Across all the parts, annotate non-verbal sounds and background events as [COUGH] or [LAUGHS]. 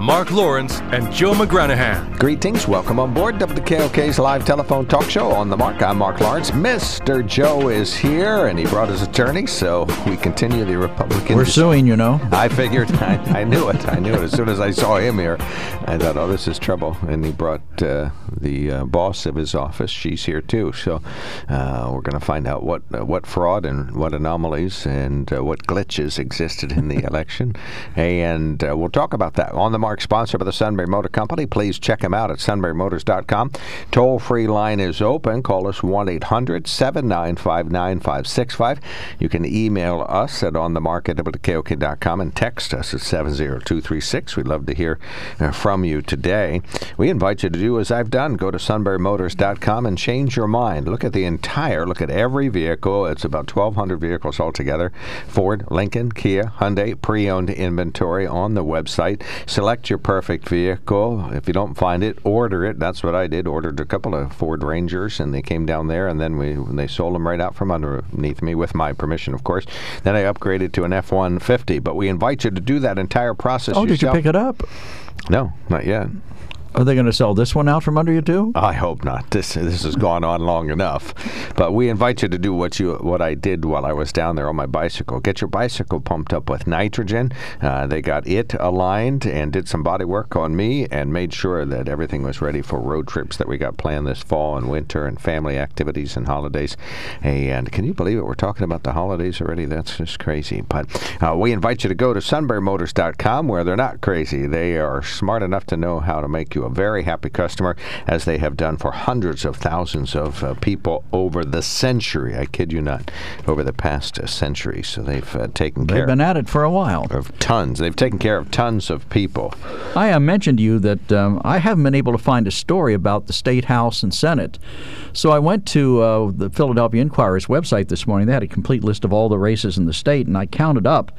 Mark Lawrence and Joe McGranahan. Greetings. Welcome on board WKOK's live telephone talk show on the mark. I'm Mark Lawrence. Mr. Joe is here, and he brought his attorney, so we continue the Republican. We're suing, you know. I figured. [LAUGHS] I, I, knew it. I knew it. As soon as I saw him here, I thought, oh, this is trouble. And he brought uh, the uh, boss of his office. She's here, too. So uh, we're going to find out what, uh, what fraud and what anomalies and uh, what glitches existed in the [LAUGHS] election. And uh, we'll talk about that on the mark sponsor by the Sunbury Motor Company. Please check them out at sunburymotors.com. Toll free line is open. Call us 1 800 795 9565. You can email us at onthemarket.kok.com and text us at 70236. We'd love to hear uh, from you today. We invite you to do as I've done go to sunburymotors.com and change your mind. Look at the entire, look at every vehicle. It's about 1,200 vehicles altogether Ford, Lincoln, Kia, Hyundai, pre owned inventory on the website. Select your perfect vehicle. If you don't find it, order it. That's what I did. Ordered a couple of Ford Rangers, and they came down there, and then we they sold them right out from underneath me with my permission, of course. Then I upgraded to an F-150. But we invite you to do that entire process. Oh, yourself. did you pick it up? No, not yet. Are they going to sell this one out from under you too? I hope not. This this has gone on long enough. But we invite you to do what you what I did while I was down there on my bicycle. Get your bicycle pumped up with nitrogen. Uh, they got it aligned and did some body work on me and made sure that everything was ready for road trips that we got planned this fall and winter and family activities and holidays. And can you believe it? We're talking about the holidays already. That's just crazy. But uh, we invite you to go to sunburymotors.com where they're not crazy. They are smart enough to know how to make you a very happy customer, as they have done for hundreds of thousands of uh, people over the century. I kid you not, over the past uh, century. So they've uh, taken They've care been at it for a while. of tons. They've taken care of tons of people. I uh, mentioned to you that um, I haven't been able to find a story about the State House and Senate. So I went to uh, the Philadelphia Inquirer's website this morning. They had a complete list of all the races in the state, and I counted up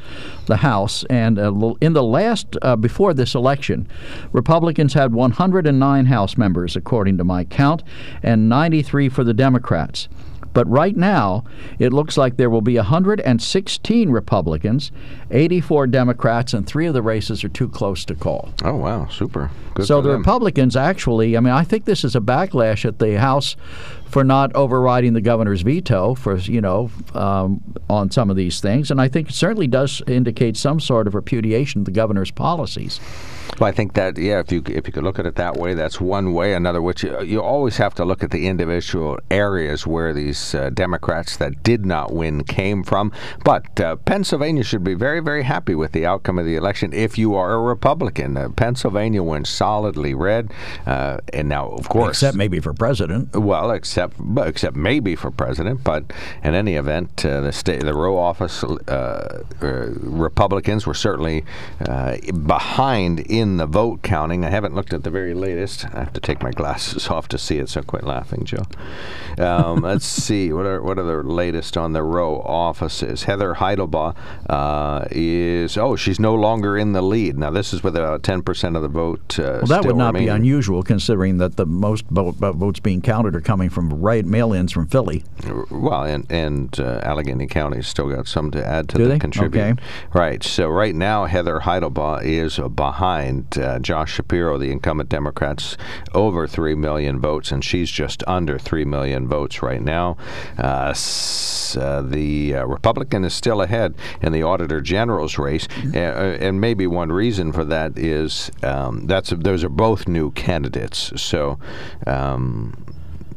the House. And uh, in the last, uh, before this election, Republicans had 109 House members, according to my count, and 93 for the Democrats. But right now, it looks like there will be 116 Republicans, 84 Democrats, and three of the races are too close to call. Oh wow, super. Good so the them. Republicans actually, I mean, I think this is a backlash at the House for not overriding the governor's veto for you know um, on some of these things, and I think it certainly does indicate some sort of repudiation of the governor's policies. Well, I think that yeah, if you if you could look at it that way, that's one way. Another, which you, you always have to look at the individual areas where these uh, Democrats that did not win came from. But uh, Pennsylvania should be very very happy with the outcome of the election. If you are a Republican, uh, Pennsylvania went solidly red, uh, and now of course, Except maybe for president. well, except except maybe for president, but in any event, uh, the state, the row office uh, uh, Republicans were certainly uh, behind in the vote counting. I haven't looked at the very latest. I have to take my glasses off to see it. So quit laughing, Joe. Um, [LAUGHS] let's see what are what are the latest on the row offices. Heather Heidelbaugh uh, is oh she's no longer in the lead. Now this is with about ten percent of the vote. Uh, Well, that would not be unusual considering that the most vote, votes being counted are coming from right mail-ins from Philly. Well, and and uh, Allegheny County's still got some to add to Do the they? contribute. Okay. Right. So right now, Heather Heidelbaugh is uh, behind uh, Josh Shapiro, the incumbent Democrats, over three million votes, and she's just under three million votes right now. Uh, s- uh, the uh, Republican is still ahead in the Auditor General's race, Mm-hmm. and maybe one reason for that is um, that's those are both new candidates. So. Um,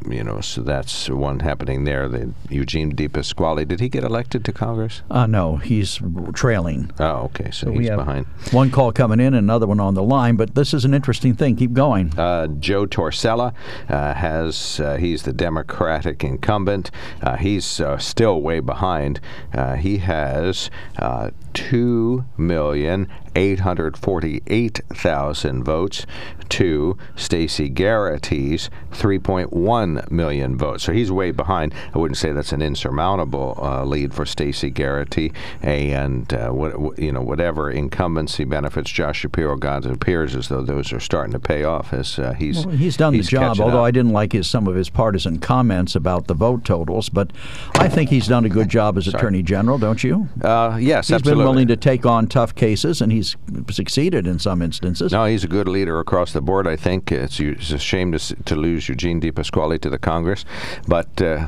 you know, so that's one happening there. The Eugene DePasquale, did he get elected to Congress? Uh, no, he's trailing. Oh, okay, so, So we he's have behind. One call coming in, and another one on the line. But this is an interesting thing. Keep going. Uh, Joe Torsella uh, has uh, he's the Democratic incumbent. Uh, he's uh, still way behind. Uh, he has uh, two million eight hundred forty-eight thousand votes to Stacey Garrity's 3.1 million votes. So he's way behind. I wouldn't say that's an insurmountable uh, lead for Stacey Garrity, and uh, what, you know whatever incumbency benefits Josh Shapiro got, it appears as though those are starting to pay off as uh, he's Well, he's done the job, although up. I didn't like his some of his partisan comments about the vote totals. But I think he's done a good job as Attorney General, don't you? Uh, yes, He's absolutely. been willing to take on tough cases, and he's succeeded in some instances. No, he's a good leader across the board. I think it's, it's a shame to, to lose Eugene De Pasquale to the Congress, but uh,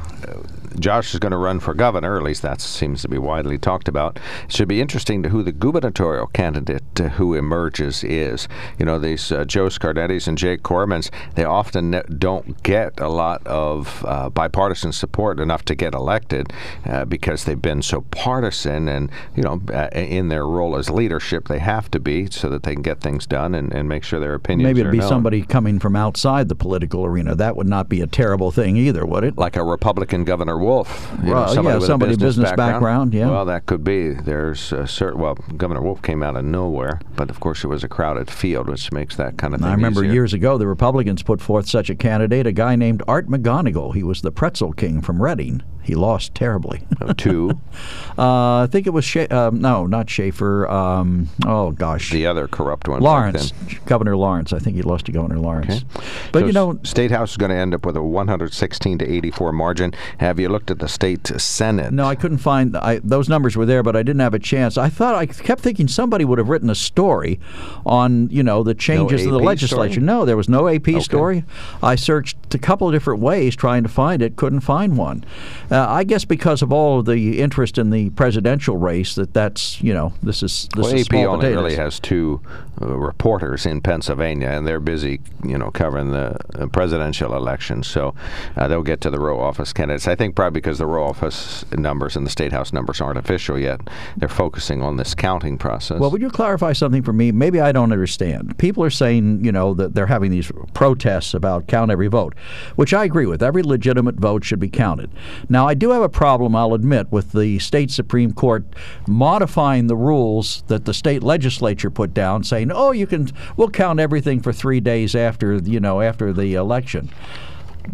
Josh is going to run for governor. At least that seems to be widely talked about. It should be interesting to who the gubernatorial candidate uh, who emerges is. You know, these uh, Joe Scarnatis and Jake Cormans, they often ne- don't get a lot of uh, bipartisan support enough to get elected uh, because they've been so partisan, and you know, uh, in their role as leadership, they have to be so that they can get things done and, and make sure their opinions. Maybe it'd be known. somebody coming from outside the political arena. That would not be a terrible thing either, would it? like a Republican Governor Wolf. You Well, somebody yeah, with a somebody business background, yeah. Well, that could be. There's uh, a certain. Well, Governor Wolf came out of nowhere, but of course it was a crowded field, which makes that kind of thing. I remember easier. years ago the Republicans put forth such a candidate, a guy named Art McGonigle. He was the pretzel king from Reading. He lost terribly. Uh, [LAUGHS] two. [LAUGHS] uh, I think it was Sha- um, no, not Schaefer. Um, oh gosh, the other corrupt one. Lawrence. Governor Lawrence. I think he lost to Governor Lawrence. Okay. But So you know, State House is going to end up with a 116 to 84 margin. Have you looked at the state Senate? No, I couldn't find I, those numbers were there, but I didn't have a chance. I thought I kept thinking somebody would have written a story on you know the changes in the legislature. story? No, there was no AP story. I searched a couple of different ways trying to find it, couldn't find one. Uh, I guess because of all of the interest in the presidential race, that that's you know this is this Well, is AP only potatoes. really has two uh, reporters in Pennsylvania, and they're busy, you know, covering the uh, presidential election. So uh, they'll get to the row office candidates. I think probably because the row office numbers and the state house numbers aren't official yet, they're focusing on this counting process. Well, would you clarify something for me? Maybe I don't understand. People are saying, you know, that they're having these protests about count every vote, which I agree with. Every legitimate vote should be counted. Now, I do have a problem, I'll admit, with the state Supreme Court modifying the rules that the state legislature put down, saying, "Oh, you can, we'll count everything for three days after, you know, after the election."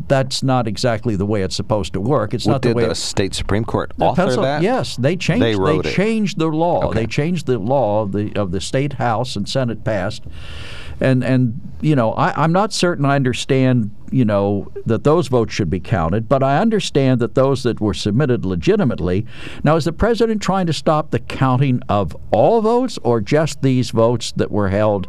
That's not exactly the way it's supposed to work. It's What not the way the it- state Supreme Court author Pencil- that? Yes, they changed. They wrote it. changed the law. Okay. They changed the law of the of the state house and Senate passed, and and you know I, I'm not certain I understand you know that those votes should be counted, but I understand that those that were submitted legitimately. Now, is the president trying to stop the counting of all votes or just these votes that were held?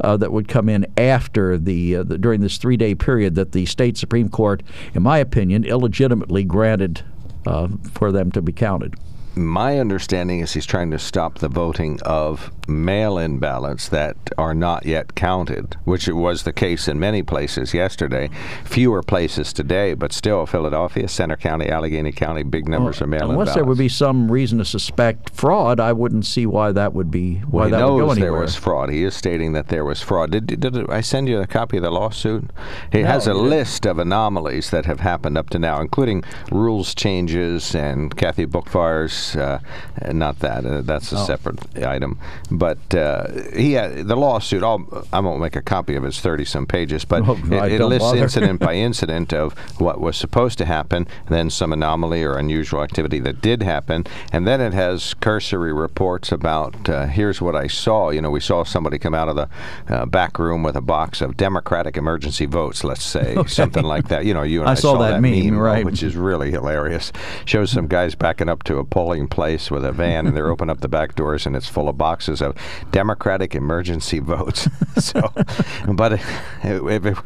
Uh, that would come in after the, uh, the during this three-day period that the state supreme court, in my opinion, illegitimately granted uh, for them to be counted. My understanding is he's trying to stop the voting of mail in ballots that are not yet counted, which it was the case in many places yesterday. Fewer places today, but still Philadelphia, Centre County, Allegheny County, big numbers of mail in Unless ballots. there would be some reason to suspect fraud, I wouldn't see why that would be why Well, he that would go knows anywhere. there was fraud. He is stating that there was fraud. Did, did, did I send you a copy of the lawsuit? He has a list of anomalies that have happened up to now, including rules changes and Kathy Boockvar's. Uh, not that. Uh, that's a Oh. separate item. But uh, he had, the lawsuit. I'll, I won't make a copy of it. It's thirty some pages, but Oh, it, it lists bother. incident by [LAUGHS] incident of what was supposed to happen, then some anomaly or unusual activity that did happen, and then it has cursory reports about uh, here's what I saw. You know, we saw somebody come out of the uh, back room with a box of Democratic emergency votes, let's say, [LAUGHS] something like that. You know, you and I I, saw that meme, meme, right. which is really hilarious. Shows some guys backing up to a poll place with a van, and they're [LAUGHS] open up the back doors, and it's full of boxes of Democratic emergency votes. [LAUGHS] so, but it, it,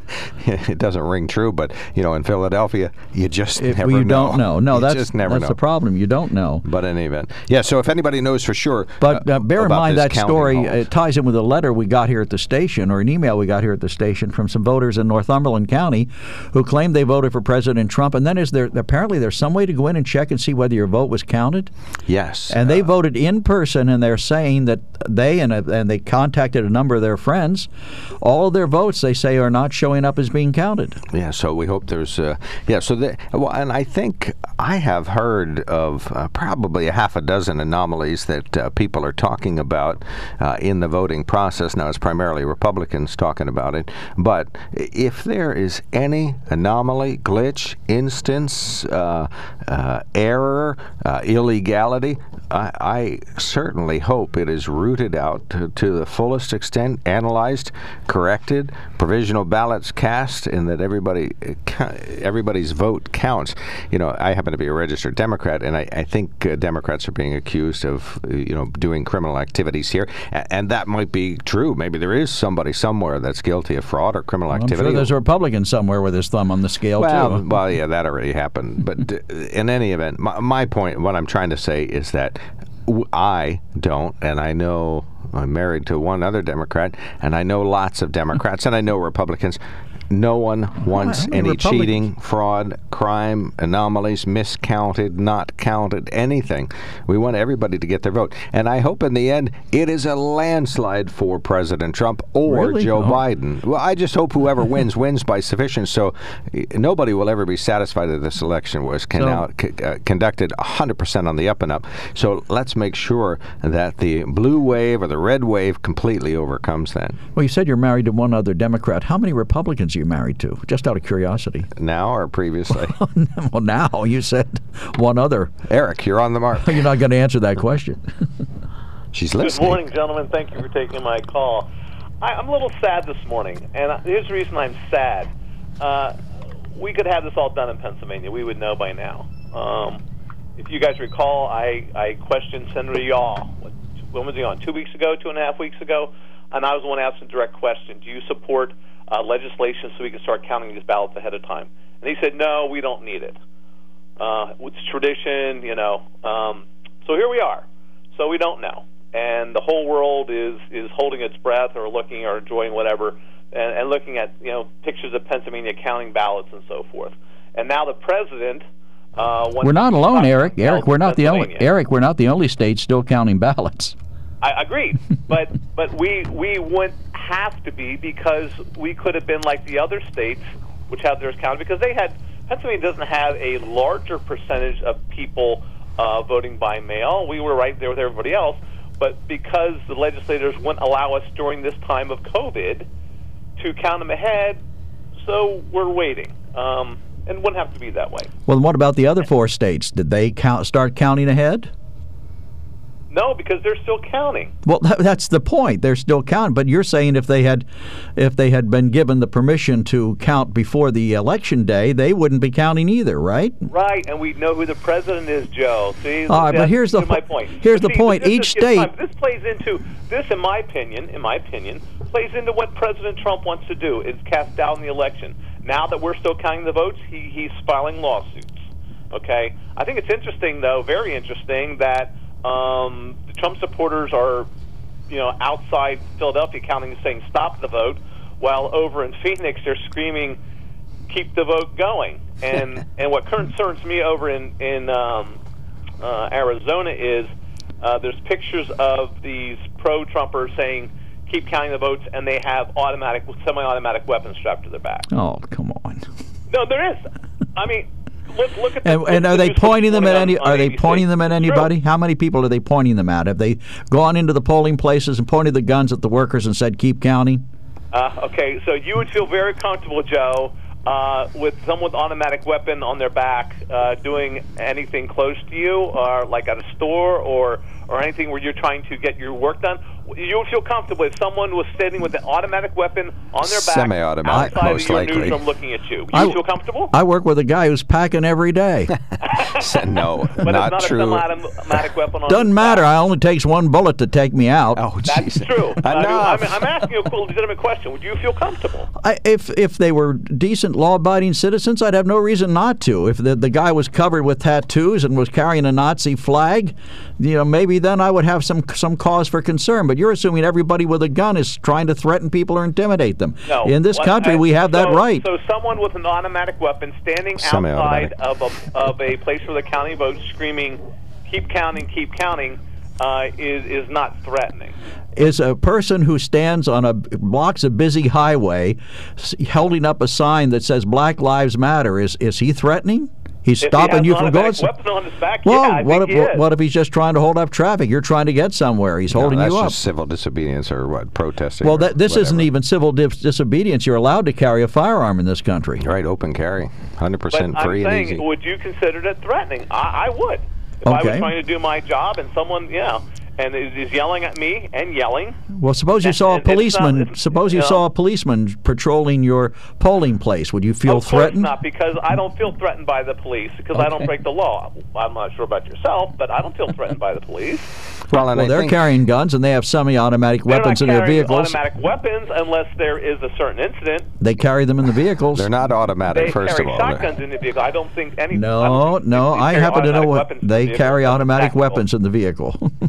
it, it, doesn't ring true. But you know, in Philadelphia, you just never well, you know. don't know. No, you that's just never that's know. the problem. You don't know. But in any event, yeah. So if anybody knows for sure, But uh, bear in mind that story halls. it ties in with a letter we got here at the station, or an email we got here at the station from some voters in Northumberland County, who claimed they voted for President Trump. And then is there apparently there's some way to go in and check and see whether your vote was counted. Yes, And they uh, voted in person, and they're saying that they and and they contacted a number of their friends. All of their votes, they say, are not showing up as being counted. Yeah, so we hope there's, uh, yeah. So the, well, and I think I have heard of uh, probably a half a dozen anomalies that uh, people are talking about uh, in the voting process. Now it's primarily Republicans talking about it, but if there is any anomaly, glitch, instance, uh, uh, error, uh, illegality, I, I certainly hope it is rooted out to, to the fullest extent, analyzed, corrected, provisional ballots cast, and that everybody everybody's vote counts. You know, I happen to be a registered Democrat, and I, I think uh, Democrats are being accused of you know doing criminal activities here, A- and that might be true. Maybe there is somebody somewhere that's guilty of fraud or criminal I'm activity. sure there's a Republican somewhere with his thumb on the scale Well, too. well, yeah, that already happened. But [LAUGHS] in any event, my, my point, what I'm trying to say is that I don't, and I know I'm married to one other Democrat, and I know lots of Democrats, and I know Republicans. No one wants any cheating, fraud, crime, anomalies, miscounted, not counted, anything. We want everybody to get their vote. And I hope in the end it is a landslide for President Trump or Really? Joe Oh. Biden. Well, I just hope whoever wins wins by sufficient. So nobody will ever be satisfied that this election was con- So- out, c- uh, conducted 100% on the up and up. So let's make sure that the blue wave or the red wave completely overcomes that. Well, you said you're married to one other Democrat. How many Republicans are you married to? Just out of curiosity. Now or previously? [LAUGHS] well, now you said one other. Eric, you're on the mark. [LAUGHS] You're not going to answer that question. [LAUGHS] She's listening. Good morning, gentlemen. Thank you for taking my call. I, I'm a little sad this morning, and here's the reason I'm sad. Uh, we could have this all done in Pennsylvania. We would know by now. Um, if you guys recall, I, I questioned Senator Yaw. What, when was he on? Two weeks ago, two and a half weeks ago? And I was the one asking a direct question Do you support uh, legislation so we can start counting these ballots ahead of time? And he said, No, we don't need it. Uh, it's tradition, you know. Um, so here we are. So we don't know, and the whole world is is holding its breath or looking or enjoying whatever, and, and looking at you know pictures of Pennsylvania counting ballots and so forth. And now the president. Uh, We're not alone, Eric. Eric, we're not the only Eric. We're not the only state still counting ballots. I agree, but but we we wouldn't have to be because we could have been like the other states which had theirs counted because they had Pennsylvania doesn't have a larger percentage of people uh, voting by mail. We were right there with everybody else, but because the legislators wouldn't allow us during this time of COVID to count them ahead, so we're waiting. Um, and wouldn't have to be that way. Well, what about the other four states? Did they count start counting ahead? No, because they're still counting. Well, that, that's the point. They're still counting. But you're saying if they had, if they had been given the permission to count before the election day, they wouldn't be counting either, right? Right, and we know who the president is, Joe. See, All right, but here's the my po- point. here's the point. Each state- time- this plays into this, in my opinion, in my opinion, plays into what President Trump wants to do is cast doubt down the election. Now that we're still counting the votes, he, he's filing lawsuits. Okay, I think it's interesting, though, very interesting that um, the Trump supporters are, you know, outside Philadelphia counting, saying stop the vote, while over in Phoenix they're screaming keep the vote going. And [LAUGHS] and what concerns me over in in um, uh, Arizona is uh, there's pictures of these pro-Trumpers saying keep counting the votes, and they have automatic, semi-automatic weapons strapped to their back. Oh, come on. No, there is. I mean, look look at. And, and are the they pointing them at any? Are they pointing them at It's true. anybody? How many people are they pointing them at? Have they gone into the polling places and pointed the guns at the workers and said, "Keep counting"? Uh, okay, so you would feel very comfortable, Joe, uh, with someone with automatic weapon on their back uh, doing anything close to you, or like at a store, or or anything where you're trying to get your work done, You would feel comfortable if someone was standing with an automatic weapon on their back Semi-automatic, outside most of your likely. newsroom looking at you. You I- feel comfortable? I work with a guy who's packing every day. [LAUGHS] no, [LAUGHS] but not it's not true. a semi-automatic weapon on Doesn't matter. back. I only takes one bullet to take me out. oh, That's jeez. true. [LAUGHS] I do- Enough. I'm, I'm asking you a legitimate question. Would you feel comfortable? I, if if they were decent, law-abiding citizens, I'd have no reason not to. If the the guy was covered with tattoos and was carrying a Nazi flag, you know, maybe then I would have some some cause for concern. But you're assuming everybody with a gun is trying to threaten people or intimidate them. No. In this country, I- we have that right. So someone with an automatic weapon standing outside of a, of a place where the county votes, screaming, "Keep counting, keep counting," uh, is is not threatening. is a person who stands on a blocks a busy highway, s- holding up a sign that says "Black Lives Matter." Is is he threatening? He's If stopping he you from going. automatic weapon on his back, Well, yeah, what if he what, is. what if he's just trying to hold up traffic? You're trying to get somewhere. He's holding that's you up. just civil disobedience or what? Protesting. Well, that, this isn't even civil dis- disobedience. You're allowed to carry a firearm in this country. Right, open carry, hundred But percent I'm free and saying, easy. would you consider it threatening? I, I would. If I was trying to do my job and someone, yeah, and is, is yelling at me and yelling, Well, suppose you That- saw a it- it's not- policeman. it's- suppose you you know. saw a policeman patrolling your polling place. Would you feel of threatened? not, because I don't feel threatened by the police because I don't break the law. I'm not sure about yourself, but I don't feel threatened by the police. well, and Well, they're carrying guns and they have semi-automatic They're weapons not in their carrying vehicles. automatic weapons unless there is a certain incident. They carry them in the vehicles. they're not automatic. They first carry of all, They're- shotguns in the vehicle. I don't think any. I No, don't think no. I happen to know what they the carry automatic weapons in the vehicle. [LAUGHS]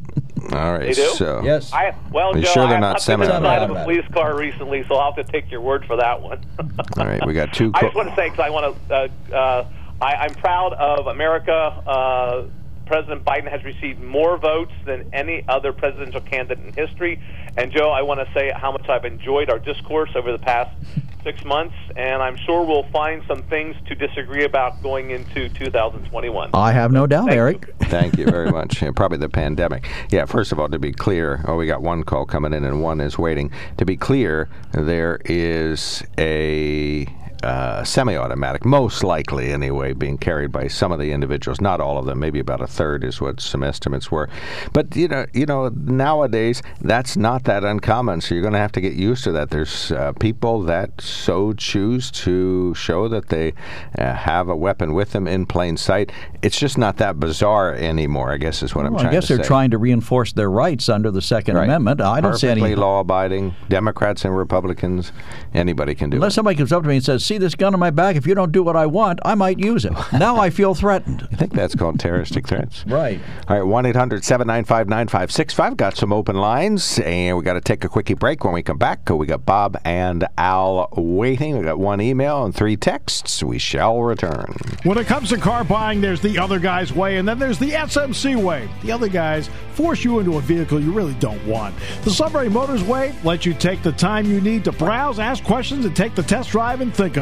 all right, They do? so yes. I, well, Are you Joe, sure I they're have not not been inside of a police car recently, so I'll have to take your word for that one. [LAUGHS] all right, we got two. I just want to say because I want to. Uh, uh, I, I'm proud of America. Uh, President Biden has received more votes than any other presidential candidate in history. And Joe, I want to say how much I've enjoyed our discourse over the past six months, and I'm sure we'll find some things to disagree about going into 2021. I have no doubt, Thank Eric. [LAUGHS] Thank you very much. Yeah, probably the pandemic. Yeah, first of all, to be clear, oh, we got one call coming in and one is waiting. To be clear, there is a uh, semi-automatic, most likely anyway, being carried by some of the individuals. Not all of them. Maybe about a third is what some estimates were. But you know, you know, nowadays that's not that uncommon. So you're going to have to get used to that. There's uh, people that so choose to show that they uh, have a weapon with them in plain sight. It's just not that bizarre anymore. I guess is what I'm Well, trying I guess they're say. trying to reinforce their rights under the Second Right. Amendment. I don't see Perfectly any. law-abiding. Democrats and Republicans, anybody can do Unless it. somebody comes up to me and says, "See this gun on my back? If you don't do what I want, I might use it." [LAUGHS] now I feel threatened. I think that's called terroristic threats. Right. All right, 1 800 795 9565. Got some open lines, and we got to take a quickie break. When we come back, uh, we got Bob and Al waiting. We got one email and three texts. We shall return. When it comes to car buying, there's the other guy's way, and then there's the SMC way. The other guys force you into a vehicle you really don't want. The Sunbury Motors way lets you take the time you need to browse, ask questions, and take the test drive and think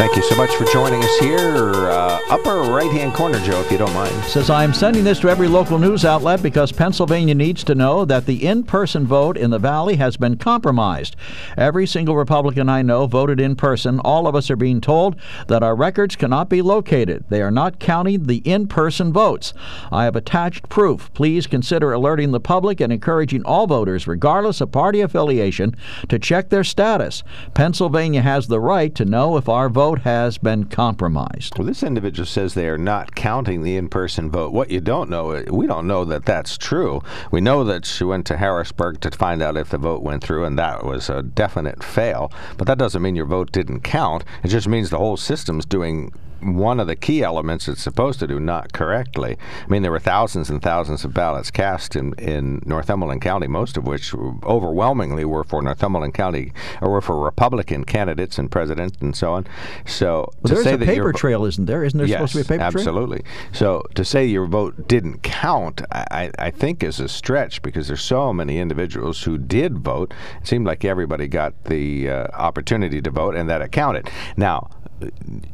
Thank you so much for joining us here. Uh, upper right hand corner, Joe, if you don't mind. Says, I am sending this to every local news outlet because Pennsylvania needs to know that the in person vote in the Valley has been compromised. Every single Republican I know voted in person. All of us are being told that our records cannot be located. They are not counting the in person votes. I have attached proof. Please consider alerting the public and encouraging all voters, regardless of party affiliation, to check their status. Pennsylvania has the right to know if our vote has been compromised. Well, this individual says they are not counting the in person vote. What you don't know, we don't know that that's true. We know that she went to Harrisburg to find out if the vote went through, and that was a definite fail. But that doesn't mean your vote didn't count. It just means the whole system's doing one of the key elements it's supposed to do not correctly. I mean, there were thousands and thousands of ballots cast in, in Northumberland County, most of which overwhelmingly were for Northumberland County or were for Republican candidates and presidents and so on. So well, to there's a paper trail, isn't there? Isn't there yes, supposed to be a paper absolutely. trail? Absolutely. So to say your vote didn't count, I, I think is a stretch because there's so many individuals who did vote. It seemed like everybody got the uh, opportunity to vote and that it counted. Now,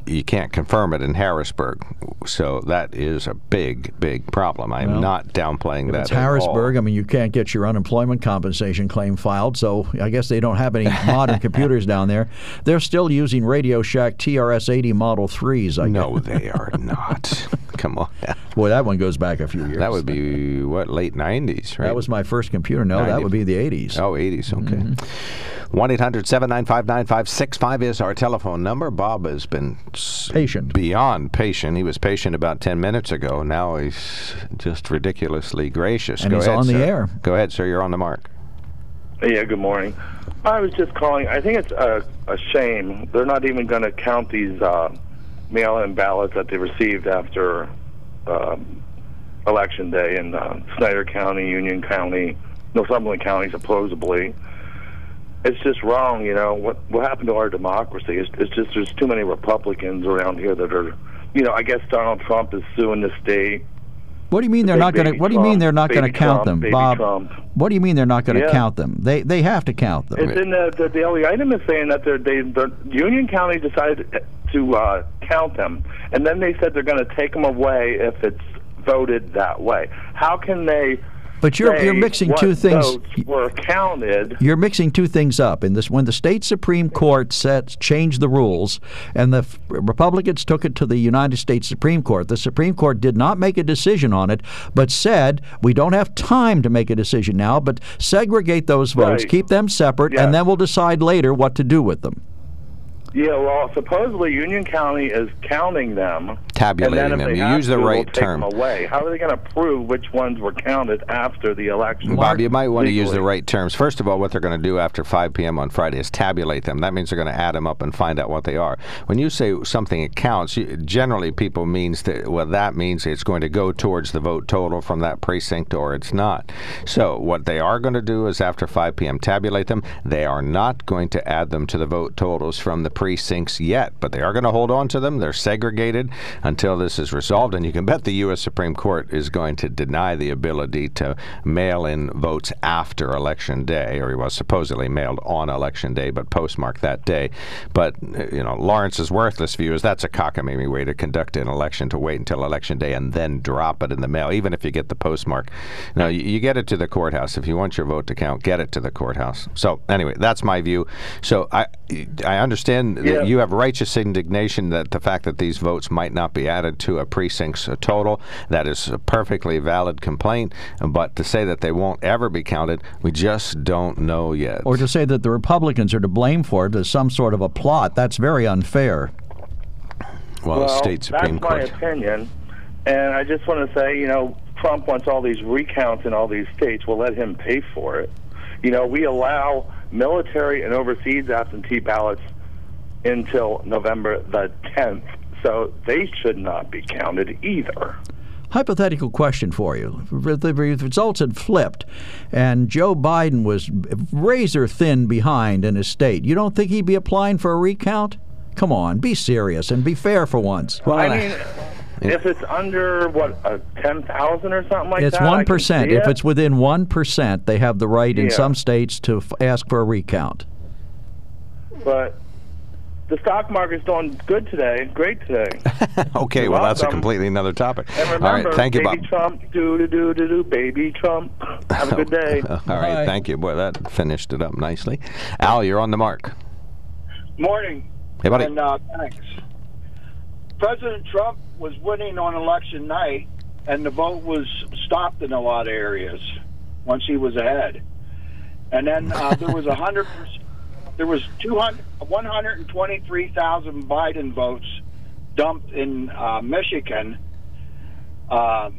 you can't confirm it in Harrisburg, so that is a big, big problem. I'm well, not downplaying that. It's Harrisburg. All. I mean, you can't get your unemployment compensation claim filed, so I guess they don't have any [LAUGHS] modern computers down there. They're still using Radio Shack TRS-80 Model Threes. I no, guess. they are not. [LAUGHS] Come on. Boy, that one goes back a few years. That would be what late '90s, right? That was my first computer. No, 90. that would be the '80s. Oh, '80s. Okay. Mm-hmm. One eight hundred seven nine five nine five six five is our telephone number. Bob has been patient, beyond patient. He was patient about ten minutes ago. Now he's just ridiculously gracious. And Go he's ahead, on sir. the air. Go ahead, sir. You're on the mark. Yeah. Good morning. I was just calling. I think it's a, a shame they're not even going to count these uh, mail-in ballots that they received after um, election day in uh, Snyder County, Union County, Northumberland County, supposedly. It's just wrong, you know. What what happened to our democracy? It's, it's just there's too many Republicans around here that are, you know. I guess Donald Trump is suing the state. What do you mean they're not going to? What do you mean they're not going to count Trump, them, Bob? Trump. What do you mean they're not going to Yeah. count them? They they have to count them. It's in the, the daily item is saying that they're, they the Union County decided to uh, count them, and then they said they're going to take them away if it's voted that way. How can they? But you're you're mixing two things. were counted. You're mixing two things up. In this, when the state supreme court set changed the rules, and the Republicans took it to the United States Supreme Court, the Supreme Court did not make a decision on it, but said we don't have time to make a decision now, but segregate those votes, Right. keep them separate, and then we'll decide later what to do with them. Yeah, well, supposedly Union County is counting them, Tabulating and then if them. You use the right term. Away. How are they going to prove which ones were counted after the election? Bob, you might want to use the right terms. First of all, what they're going to do after 5 p.m. on Friday is tabulate them. That means they're going to add them up and find out what they are. When you say something it counts, you, generally people means that well that means it's going to go towards the vote total from that precinct or it's not. So what they are going to do is after 5 p.m. tabulate them. They are not going to add them to the vote totals from the precincts yet, but they are going to hold on to them. They're segregated until this is resolved, and you can bet the U.S. Supreme Court is going to deny the ability to mail in votes after Election Day, or well, supposedly mailed on Election Day, but postmarked that day. But, you know, Lawrence's worthless view is that's a cockamamie way to conduct an election to wait until Election Day and then drop it in the mail, even if you get the postmark. No, you, you get it to the courthouse. If you want your vote to count, get it to the courthouse. So, anyway, that's my view. So, I, I understand Yeah. that you have righteous indignation that the fact that these votes might not be added to a precinct's total. That is a perfectly valid complaint. But to say that they won't ever be counted, we just don't know yet. Or to say that the Republicans are to blame for it as some sort of a plot, that's very unfair. well, well, state Supreme that's my Court. opinion, and I just want to say, you know, Trump wants all these recounts in all these states. We'll let him pay for it. You know, we allow military and overseas absentee ballots until November the 10th, so they should not be counted either. Hypothetical question for you. The results had flipped and Joe Biden was razor thin behind in his state, you don't think he'd be applying for a recount? Come on, be serious and be fair for once. Well, I mean, if it's under what a ten thousand or something like it's that, I one can see If it. it's within one percent, they have the right in some states to f- ask for a recount. but the stock market's doing good today, great today. [LAUGHS] okay, You're well, that's a completely another topic. And remember, right, thank you, baby Bob. Trump, do do do do do, baby Trump. Have a good day. [LAUGHS] All right, Bye. thank you. Boy, that finished it up nicely. Al, you're on the mark. Morning, Hey, buddy. and uh, thanks. President Trump was winning on election night, and the vote was stopped in a lot of areas once he was ahead. And then uh, there was a hundred, there was 200, 123,000 Biden votes dumped in uh, Michigan, uh,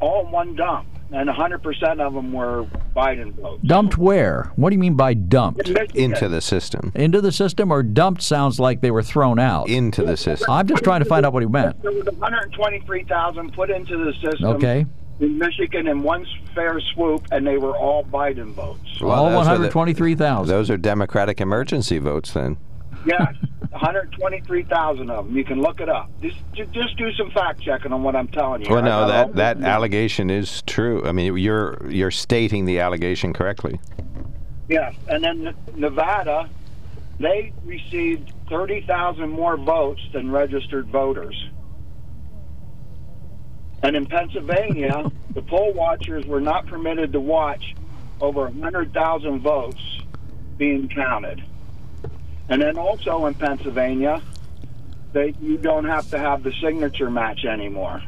all in one dump, and 100% of them were Biden votes. Dumped where? What do you mean by dumped? In Into the system. Into the system, or dumped sounds like they were thrown out. Into the system. I'm just trying to find out what he meant. There was 123,000 put into the system Okay. In Michigan in one fair swoop, and they were all Biden votes. Well, All those are the- 123,000. Those are Democratic emergency votes then. Yes, 123,000 of them. You can look it up. Just, just do some fact checking on what I'm telling you. Well, no, that, that allegation is true. I mean, you're you're stating the allegation correctly. Yes, and then Nevada, they received 30,000 more votes than registered voters. And in Pennsylvania, the poll watchers were not permitted to watch over 100,000 votes being counted. And then also in Pennsylvania, they you don't have to have the signature match anymore.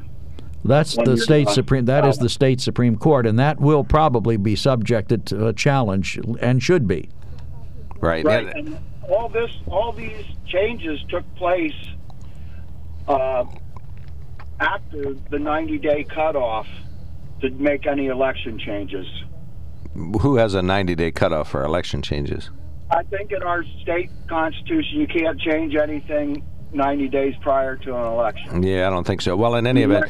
That's When the state done. supreme. That is the state supreme court, and that will probably be subjected to a challenge, and should be. Right. Right, And- and all this, all these changes took place uh, after the 90-day cutoff to make any election changes. who has a 90 day cutoff for election changes? I think in our state constitution, you can't change anything 90 days prior to an election. Yeah, I don't think so. Well, in any event,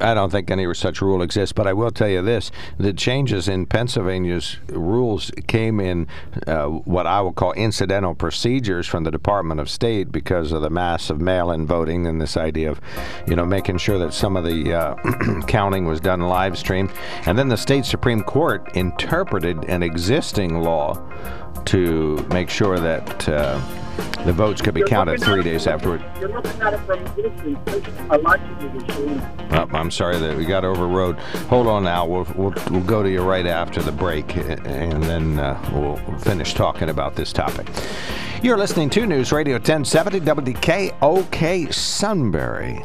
I don't think any such rule exists. But I will tell you this: the changes in Pennsylvania's rules came in uh, what I will call incidental procedures from the Department of State because of the mass of mail-in voting and this idea of, you know, making sure that some of the uh, [CLEARS THROAT] counting was done live stream, and then the state supreme court interpreted an existing law to make sure that. Uh, the votes could be You're counted three days from- afterward. You're looking at it from a distance. This election is a shame. Oh, I'm sorry that we got overrode. Hold on now. We'll, we'll, we'll go to you right after the break, and then uh, we'll finish talking about this topic. You're listening to News Radio 1070 WKOK Sunbury.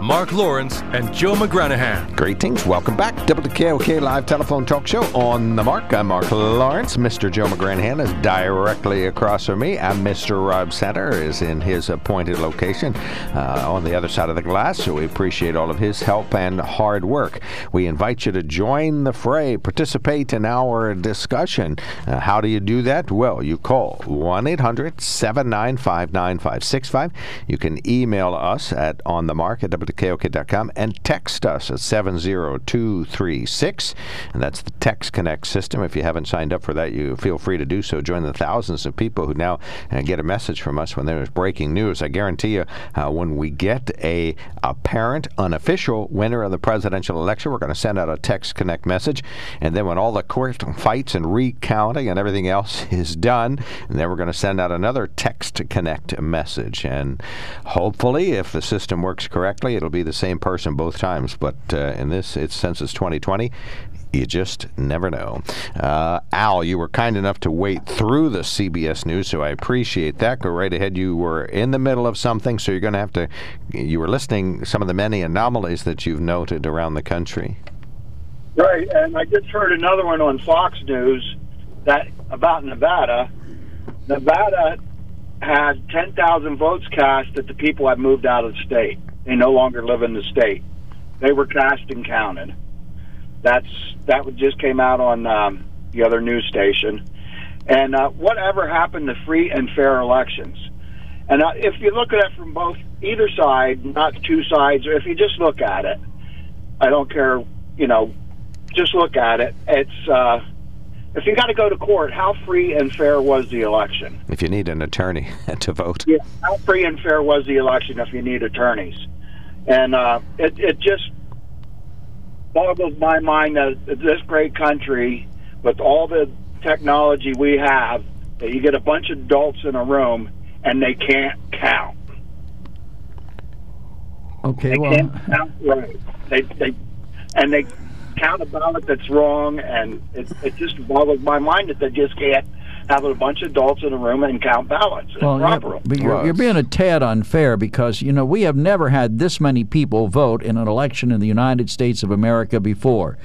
Mark Lawrence and Joe McGranahan. Greetings. Welcome back. WKOK Live Telephone Talk Show on the mark. I'm Mark Lawrence. Mr. Joe McGranahan is directly across from me, and Mr. Rob Center is in his appointed location uh, on the other side of the glass. So we appreciate all of his help and hard work. We invite you to join the fray, participate in our discussion. Uh, how do you do that? Well, you call 1 800 795 9565. You can email us at on the mark at WKOK.com and text us at 70236. And that's the Text Connect system. If you haven't signed up for that, you feel free to do so. Join the thousands of people who now uh, get a message from us when there's breaking news. I guarantee you, uh, when we get a apparent, unofficial winner of the presidential election, we're going to send out a Text Connect message. And then when all the court fights and recounting and everything else [LAUGHS] is done, then we're going to send out another Text Connect message. And hopefully, if the system works correctly, it'll be the same person both times. But uh, in this, it's it's 2020. You just never know. Uh, Al, you were kind enough to wait through the CBS News, so I appreciate that. Go right ahead. You were in the middle of something, so you're going to have to. You were listing some of the many anomalies that you've noted around the country. Right, and I just heard another one on Fox News that about Nevada. Nevada had 10,000 votes cast that the people had moved out of the state. They no longer live in the state. They were cast and counted. That's that just came out on um, the other news station. And uh, whatever happened to free and fair elections? And uh, if you look at it from both either side, not two sides, or if you just look at it, I don't care, you know, just look at it. It's uh, if you got to go to court, how free and fair was the election? If you need an attorney [LAUGHS] to vote, Yeah, how free and fair was the election if you need attorneys? And uh, it it just boggles my mind that this great country, with all the technology we have, that you get a bunch of adults in a room and they can't count. Okay, They well, can't count right. They they and they count a ballot that's wrong, and it it just boggles my mind that they just can't have a bunch of adults in a room and count ballots in Well, a yeah, proper but you're, you're being a tad unfair because you know we have never had this many people vote in an election in the United States of America before.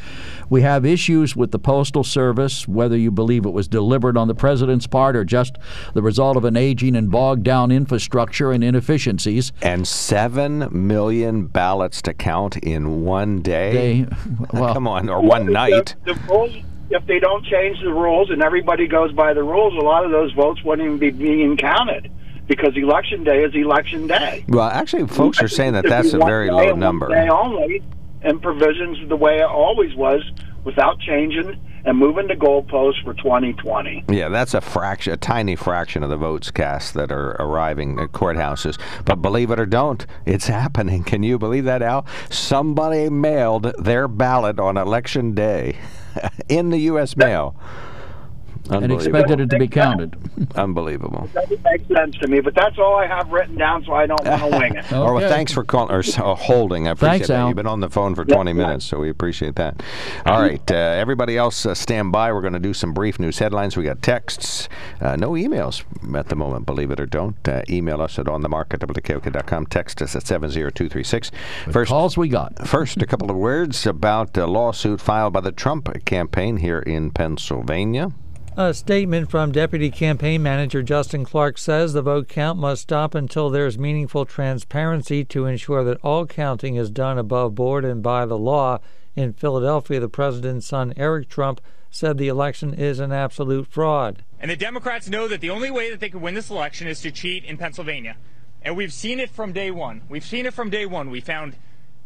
We have issues with the postal service, whether you believe it was deliberate on the president's part or just the result of an aging and bogged down infrastructure and inefficiencies. And seven million ballots to count in one day. They, [LAUGHS] well, Come on, or one The- night. The, rules, if they don't change the rules and everybody goes by the rules, a lot of those votes wouldn't even be being counted because election day is election day. Well, actually, folks are saying that that's a very low number. Day only, and provisions the way it always was, without changing and moving the goalposts for 2020. Yeah, that's a fraction, a tiny fraction of the votes cast that are arriving at courthouses. But believe it or don't, it's [LAUGHS] happening. Can you believe that, Al? Somebody mailed their ballot on election day [LAUGHS] [LAUGHS] in the U.S. mail. And expected it to be counted. [LAUGHS] Unbelievable. Doesn't make sense to me, but that's all I have written down, so I don't want to wing it. [LAUGHS] Or well, thanks for calling or uh, holding. I appreciate Thanks, that. Al. You've been on the phone for 20 minutes, so we appreciate that. All right, uh, everybody else, uh, stand by. We're going to do some brief news headlines. We got texts, uh, no emails at the moment. Believe it or don't, uh, email us at onthemarket.wkok.com. Text us at 70236. First, Calls we got. First, a couple of words about a lawsuit filed by the Trump campaign here in Pennsylvania. A statement from Deputy Campaign Manager Justin Clark says the vote count must stop until there's meaningful transparency to ensure that all counting is done above board and by the law. In Philadelphia, the president's son, Eric Trump, said the election is an absolute fraud. And the Democrats know that the only way that they could win this election is to cheat in Pennsylvania. And we've seen it from day one. We've seen it from day one. We found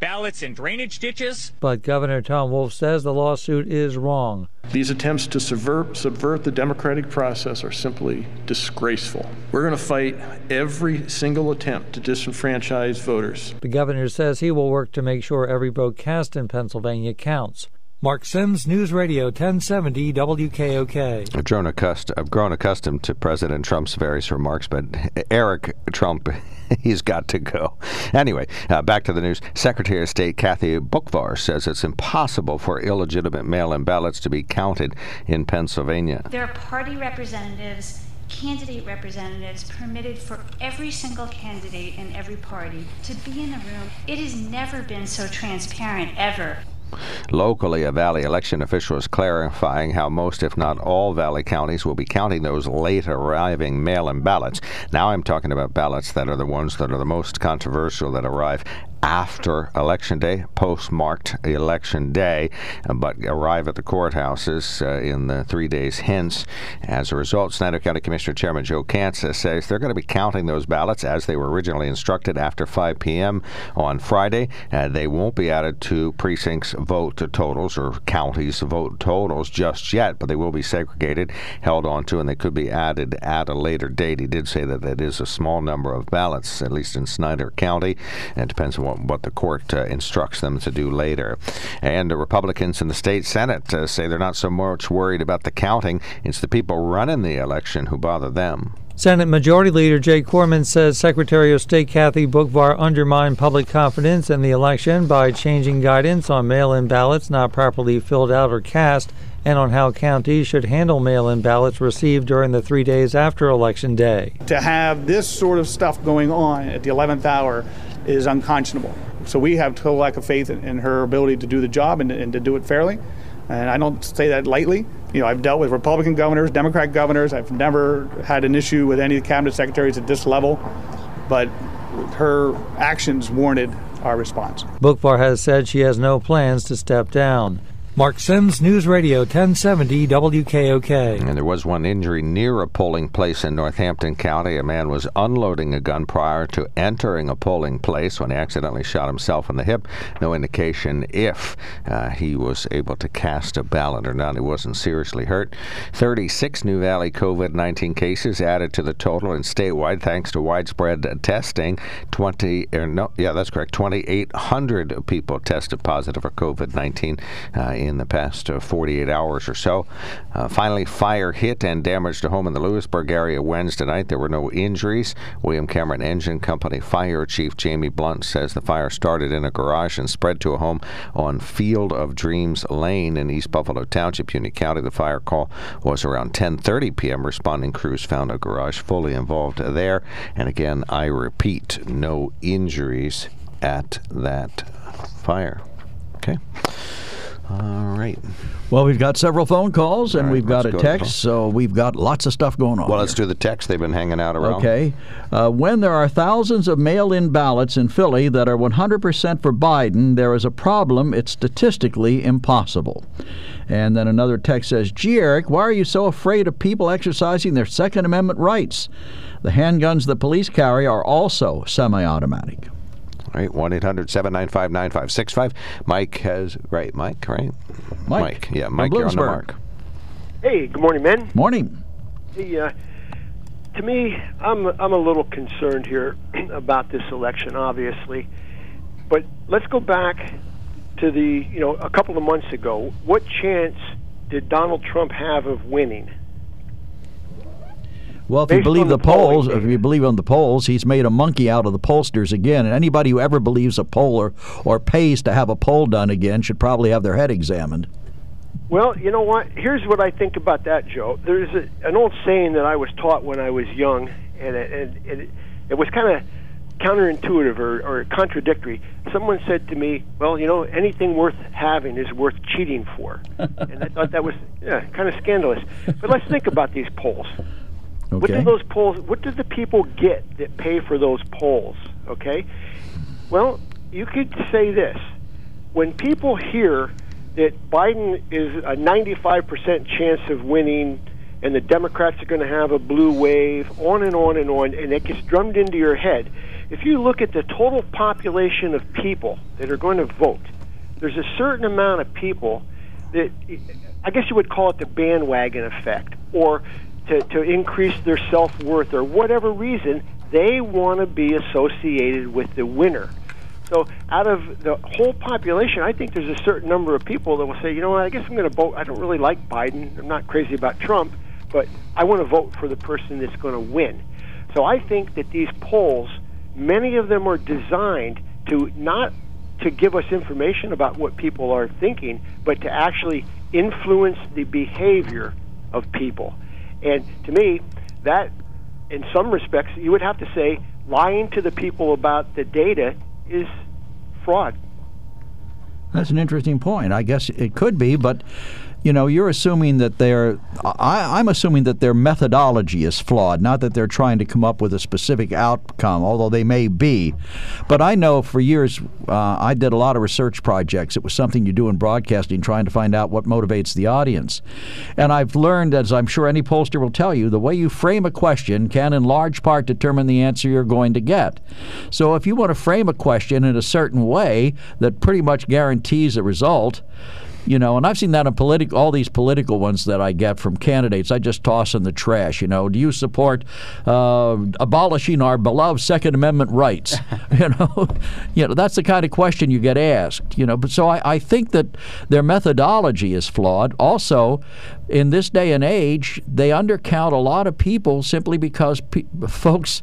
ballots in drainage ditches. But Governor Tom Wolf says the lawsuit is wrong. These attempts to subvert, subvert the democratic process are simply disgraceful. We're going to fight every single attempt to disenfranchise voters. The governor says he will work to make sure every vote cast in Pennsylvania counts. Mark Sims, News Radio 1070 WKOK. I've grown, accust- I've grown accustomed to President Trump's various remarks, but Eric Trump, [LAUGHS] [LAUGHS] he's got to go. Anyway, uh, back to the news. Secretary of State Kathy Boockvar says it's impossible for illegitimate mail in ballots to be counted in Pennsylvania. There are party representatives, candidate representatives permitted for every single candidate in every party to be in the room. It has never been so transparent, ever. Locally, a Valley election official is clarifying how most, if not all, Valley counties will be counting those late arriving mail in ballots. Now I'm talking about ballots that are the ones that are the most controversial that arrive after Election Day, postmarked Election Day, uh, but arrive at the courthouses uh, in the three days hence. As a result, Snyder County Commissioner Chairman Joe Kantz says they're going to be counting those ballots as they were originally instructed after 5 p.m. on Friday. Uh, they won't be added to precincts' vote totals or counties' vote totals just yet, but they will be segregated, held onto, and they could be added at a later date. He did say that it is a small number of ballots, at least in Snyder County. It depends on what, what the court uh, instructs them to do later. And the Republicans in the state Senate uh, say they're not so much worried about the counting, it's the people running the election who bother them. Senate Majority Leader Jake Corman says Secretary of State Kathy Boockvar undermined public confidence in the election by changing guidance on mail in ballots not properly filled out or cast and on how counties should handle mail in ballots received during the three days after Election Day. To have this sort of stuff going on at the 11th hour is unconscionable. So we have total lack of faith in, in her ability to do the job and, and to do it fairly. And I don't say that lightly. You know, I've dealt with Republican governors, Democrat governors. I've never had an issue with any cabinet secretaries at this level, but her actions warranted our response. Boockvar has said she has no plans to step down. Mark Sims, News Radio 1070 WKOK. And there was one injury near a polling place in Northampton County. A man was unloading a gun prior to entering a polling place when he accidentally shot himself in the hip. No indication if uh, he was able to cast a ballot or not. He wasn't seriously hurt. 36 New Valley COVID 19 cases added to the total and statewide thanks to widespread testing. 20, er, no, yeah, that's correct. 2,800 people tested positive for COVID 19 uh, in the past uh, 48 hours or so. Uh, finally, fire hit and damaged a home in the Lewisburg area Wednesday night. There were no injuries. William Cameron Engine Company Fire Chief Jamie Blunt says the fire started in a garage and spread to a home on Field of Dreams Lane in East Buffalo Township, Union County. The fire call was around 10:30 p.m. Responding crews found a garage fully involved there. And again, I repeat, no injuries at that fire. Okay. All right. Well, we've got several phone calls and right, we've got a go text, so we've got lots of stuff going on. Well, let's do the text. They've been hanging out around. Okay. Uh, when there are thousands of mail in ballots in Philly that are 100% for Biden, there is a problem. It's statistically impossible. And then another text says, Gee, Eric, why are you so afraid of people exercising their Second Amendment rights? The handguns the police carry are also semi automatic. All right, 1 800 795 9565. Mike has, right, Mike, right? Mike. Yeah, Mike, you're on the mark. Hey, good morning, men. Morning. Hey, uh, to me, I'm I'm a little concerned here [CLEARS THROAT] about this election, obviously, but let's go back to the you know a couple of months ago. What chance did Donald Trump have of winning? Well, if you believe the the polls, if you believe on the polls, he's made a monkey out of the pollsters again. And anybody who ever believes a poll or, or pays to have a poll done again should probably have their head examined. Well, you know what? Here's what I think about that, Joe. There's a, an old saying that I was taught when I was young, and it, and it, it was kind of counterintuitive or, or contradictory. Someone said to me, "Well, you know, anything worth having is worth cheating for," [LAUGHS] and I thought that was yeah, kind of scandalous. But let's think about these polls. What do those polls? What do the people get that pay for those polls? Okay. Well, you could say this: when people hear that Biden is a 95% chance of winning, and the Democrats are going to have a blue wave, on and on and on, and it gets drummed into your head. If you look at the total population of people that are going to vote, there's a certain amount of people that I guess you would call it the bandwagon effect, or to, to increase their self worth, or whatever reason, they want to be associated with the winner. So, out of the whole population, I think there's a certain number of people that will say, you know what, I guess I'm going to vote. I don't really like Biden. I'm not crazy about Trump, but I want to vote for the person that's going to win. So, I think that these polls, many of them are designed to not to give us information about what people are thinking, but to actually influence the behavior of people. And to me, that, in some respects, you would have to say lying to the people about the data is fraud. That's an interesting point. I guess it could be, but you know, you're assuming that their I, I'm assuming that their methodology is flawed, not that they're trying to come up with a specific outcome, although they may be. But I know for years uh, I did a lot of research projects. It was something you do in broadcasting, trying to find out what motivates the audience. And I've learned, as I'm sure any pollster will tell you, the way you frame a question can, in large part, determine the answer you're going to get. So if you want to frame a question in a certain way that pretty much guarantees a result, you know, and I've seen that in political, all these political ones that I get from candidates. I just toss in the trash. You know, do you support uh, abolishing our beloved Second Amendment rights? [LAUGHS] [LAUGHS] you know, you know that's the kind of question you get asked. You know, but so I, I think that their methodology is flawed. Also, in this day and age, they undercount a lot of people simply because pe- folks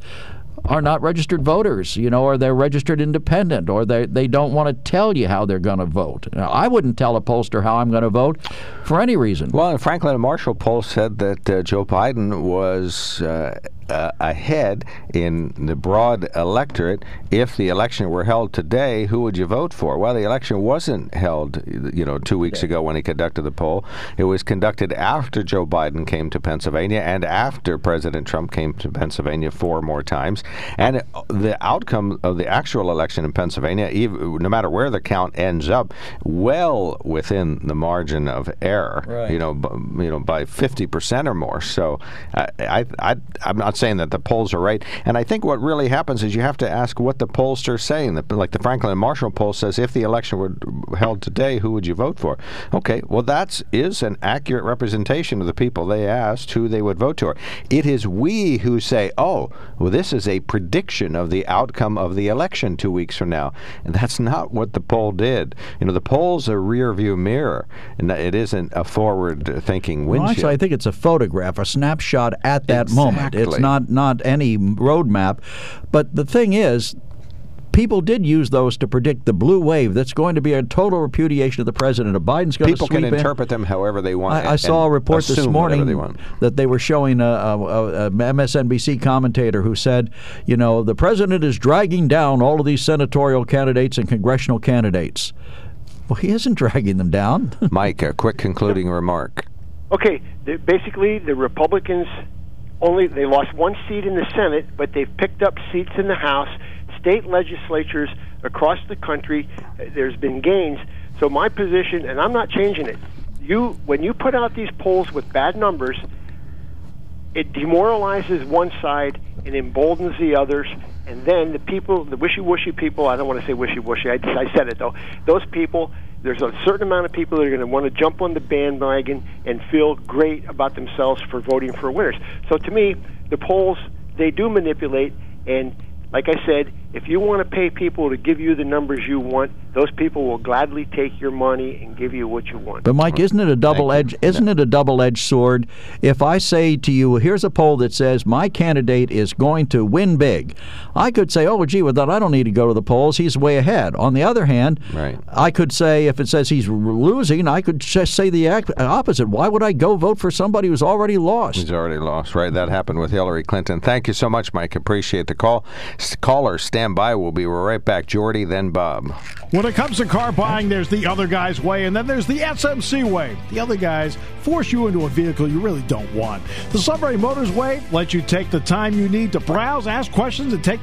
are not registered voters, you know, or they're registered independent, or they, they don't want to tell you how they're going to vote. Now, I wouldn't tell a pollster how I'm going to vote for any reason. Well, and Franklin and Marshall poll said that uh, Joe Biden was uh, uh, ahead in the broad electorate. If the election were held today, who would you vote for? Well, the election wasn't held, you know, two weeks ago when he conducted the poll. It was conducted after Joe Biden came to Pennsylvania and after President Trump came to Pennsylvania four more times. And the outcome of the actual election in Pennsylvania, even, no matter where the count ends up, well within the margin of error. Right. You know, b- you know, by fifty percent or more. So, I, I, I, I'm not not saying that the polls are right. And I think what really happens is you have to ask what the pollsters are saying. Like the Franklin and Marshall poll says, if the election were held today, who would you vote for? Okay, well that is an accurate representation of the people they asked who they would vote for. It is we who say, oh, well, this is a prediction of the outcome of the election two weeks from now. And that's not what the poll did. You know, the poll's a rear view mirror, and it isn't a forward thinking windshield. Well, actually, I think it's a photograph, a snapshot at that moment. It's not, not any roadmap. But the thing is, people did use those to predict the blue wave that's going to be a total repudiation of the president. If Biden's going people to sweep can in. interpret them however they want. I, I saw a report this morning they that they were showing a, a, a, MSNBC commentator who said, you know, the president is dragging down all of these senatorial candidates and congressional candidates. Well, he isn't [LAUGHS] dragging them down. Mike, a quick concluding remark. Okay, basically the Republicans only they lost one seat in the Senate, but they've picked up seats in the House state legislatures across the country, uh, there's been gains. So my position, and I'm not changing it. You, when you put out these polls with bad numbers, it demoralizes one side and emboldens the others. And then the people, the wishy-washy people, I don't want to say wishy-washy, I, I said it though, those people, there's a certain amount of people that are going to want to jump on the bandwagon and feel great about themselves for voting for winners. So to me, the polls, they do manipulate, and like I said, if you want to pay people to give you the numbers you want, those people will gladly take your money and give you what you want. But Mike, isn't it a double edge? Isn't it a double edged sword? If I say to you, here's a poll that says my candidate is going to win big, I could say, oh, gee, well, then I don't need to go to the polls. He's way ahead. On the other hand, right. I could say if it says he's losing, I could just say the opposite. Why would I go vote for somebody who's already lost? He's already lost, right? That happened with Hillary Clinton. Thank you so much, Mike. Appreciate the call. Caller, stand by. We'll be right back. Jordy, then Bob. When it comes to car buying, there's the other guy's way, and then there's the SMC way. The other guys force you into a vehicle you really don't want. The Sunbury Motors way lets you take the time you need to browse, ask questions, and take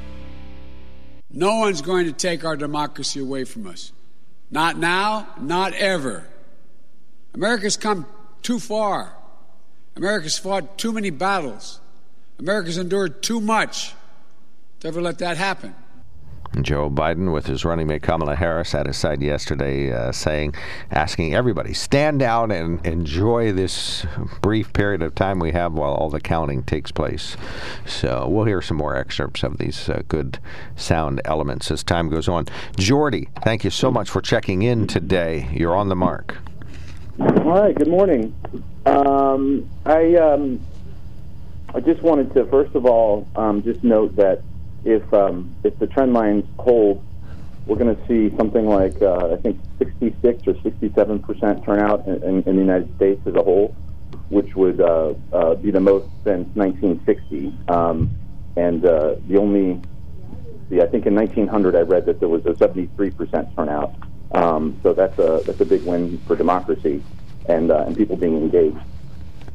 No one's going to take our democracy away from us. Not now, not ever. America's come too far. America's fought too many battles. America's endured too much to ever let that happen. Joe Biden, with his running mate Kamala Harris at his side yesterday, uh, saying, asking everybody, stand down and enjoy this brief period of time we have while all the counting takes place. So we'll hear some more excerpts of these uh, good sound elements as time goes on. Jordy, thank you so much for checking in today. You're on the mark. Hi, good morning. Um, I um, I just wanted to first of all um, just note that if um, if the trend lines hold, we're going to see something like uh, I think 66 or 67 percent turnout in, in, in, the United States as a whole, which would uh, uh, be the most since 1960. Um, and uh, the only, see, I think in 1900 I read that there was a 73 percent turnout. Um, so that's a that's a big win for democracy and uh, and people being engaged.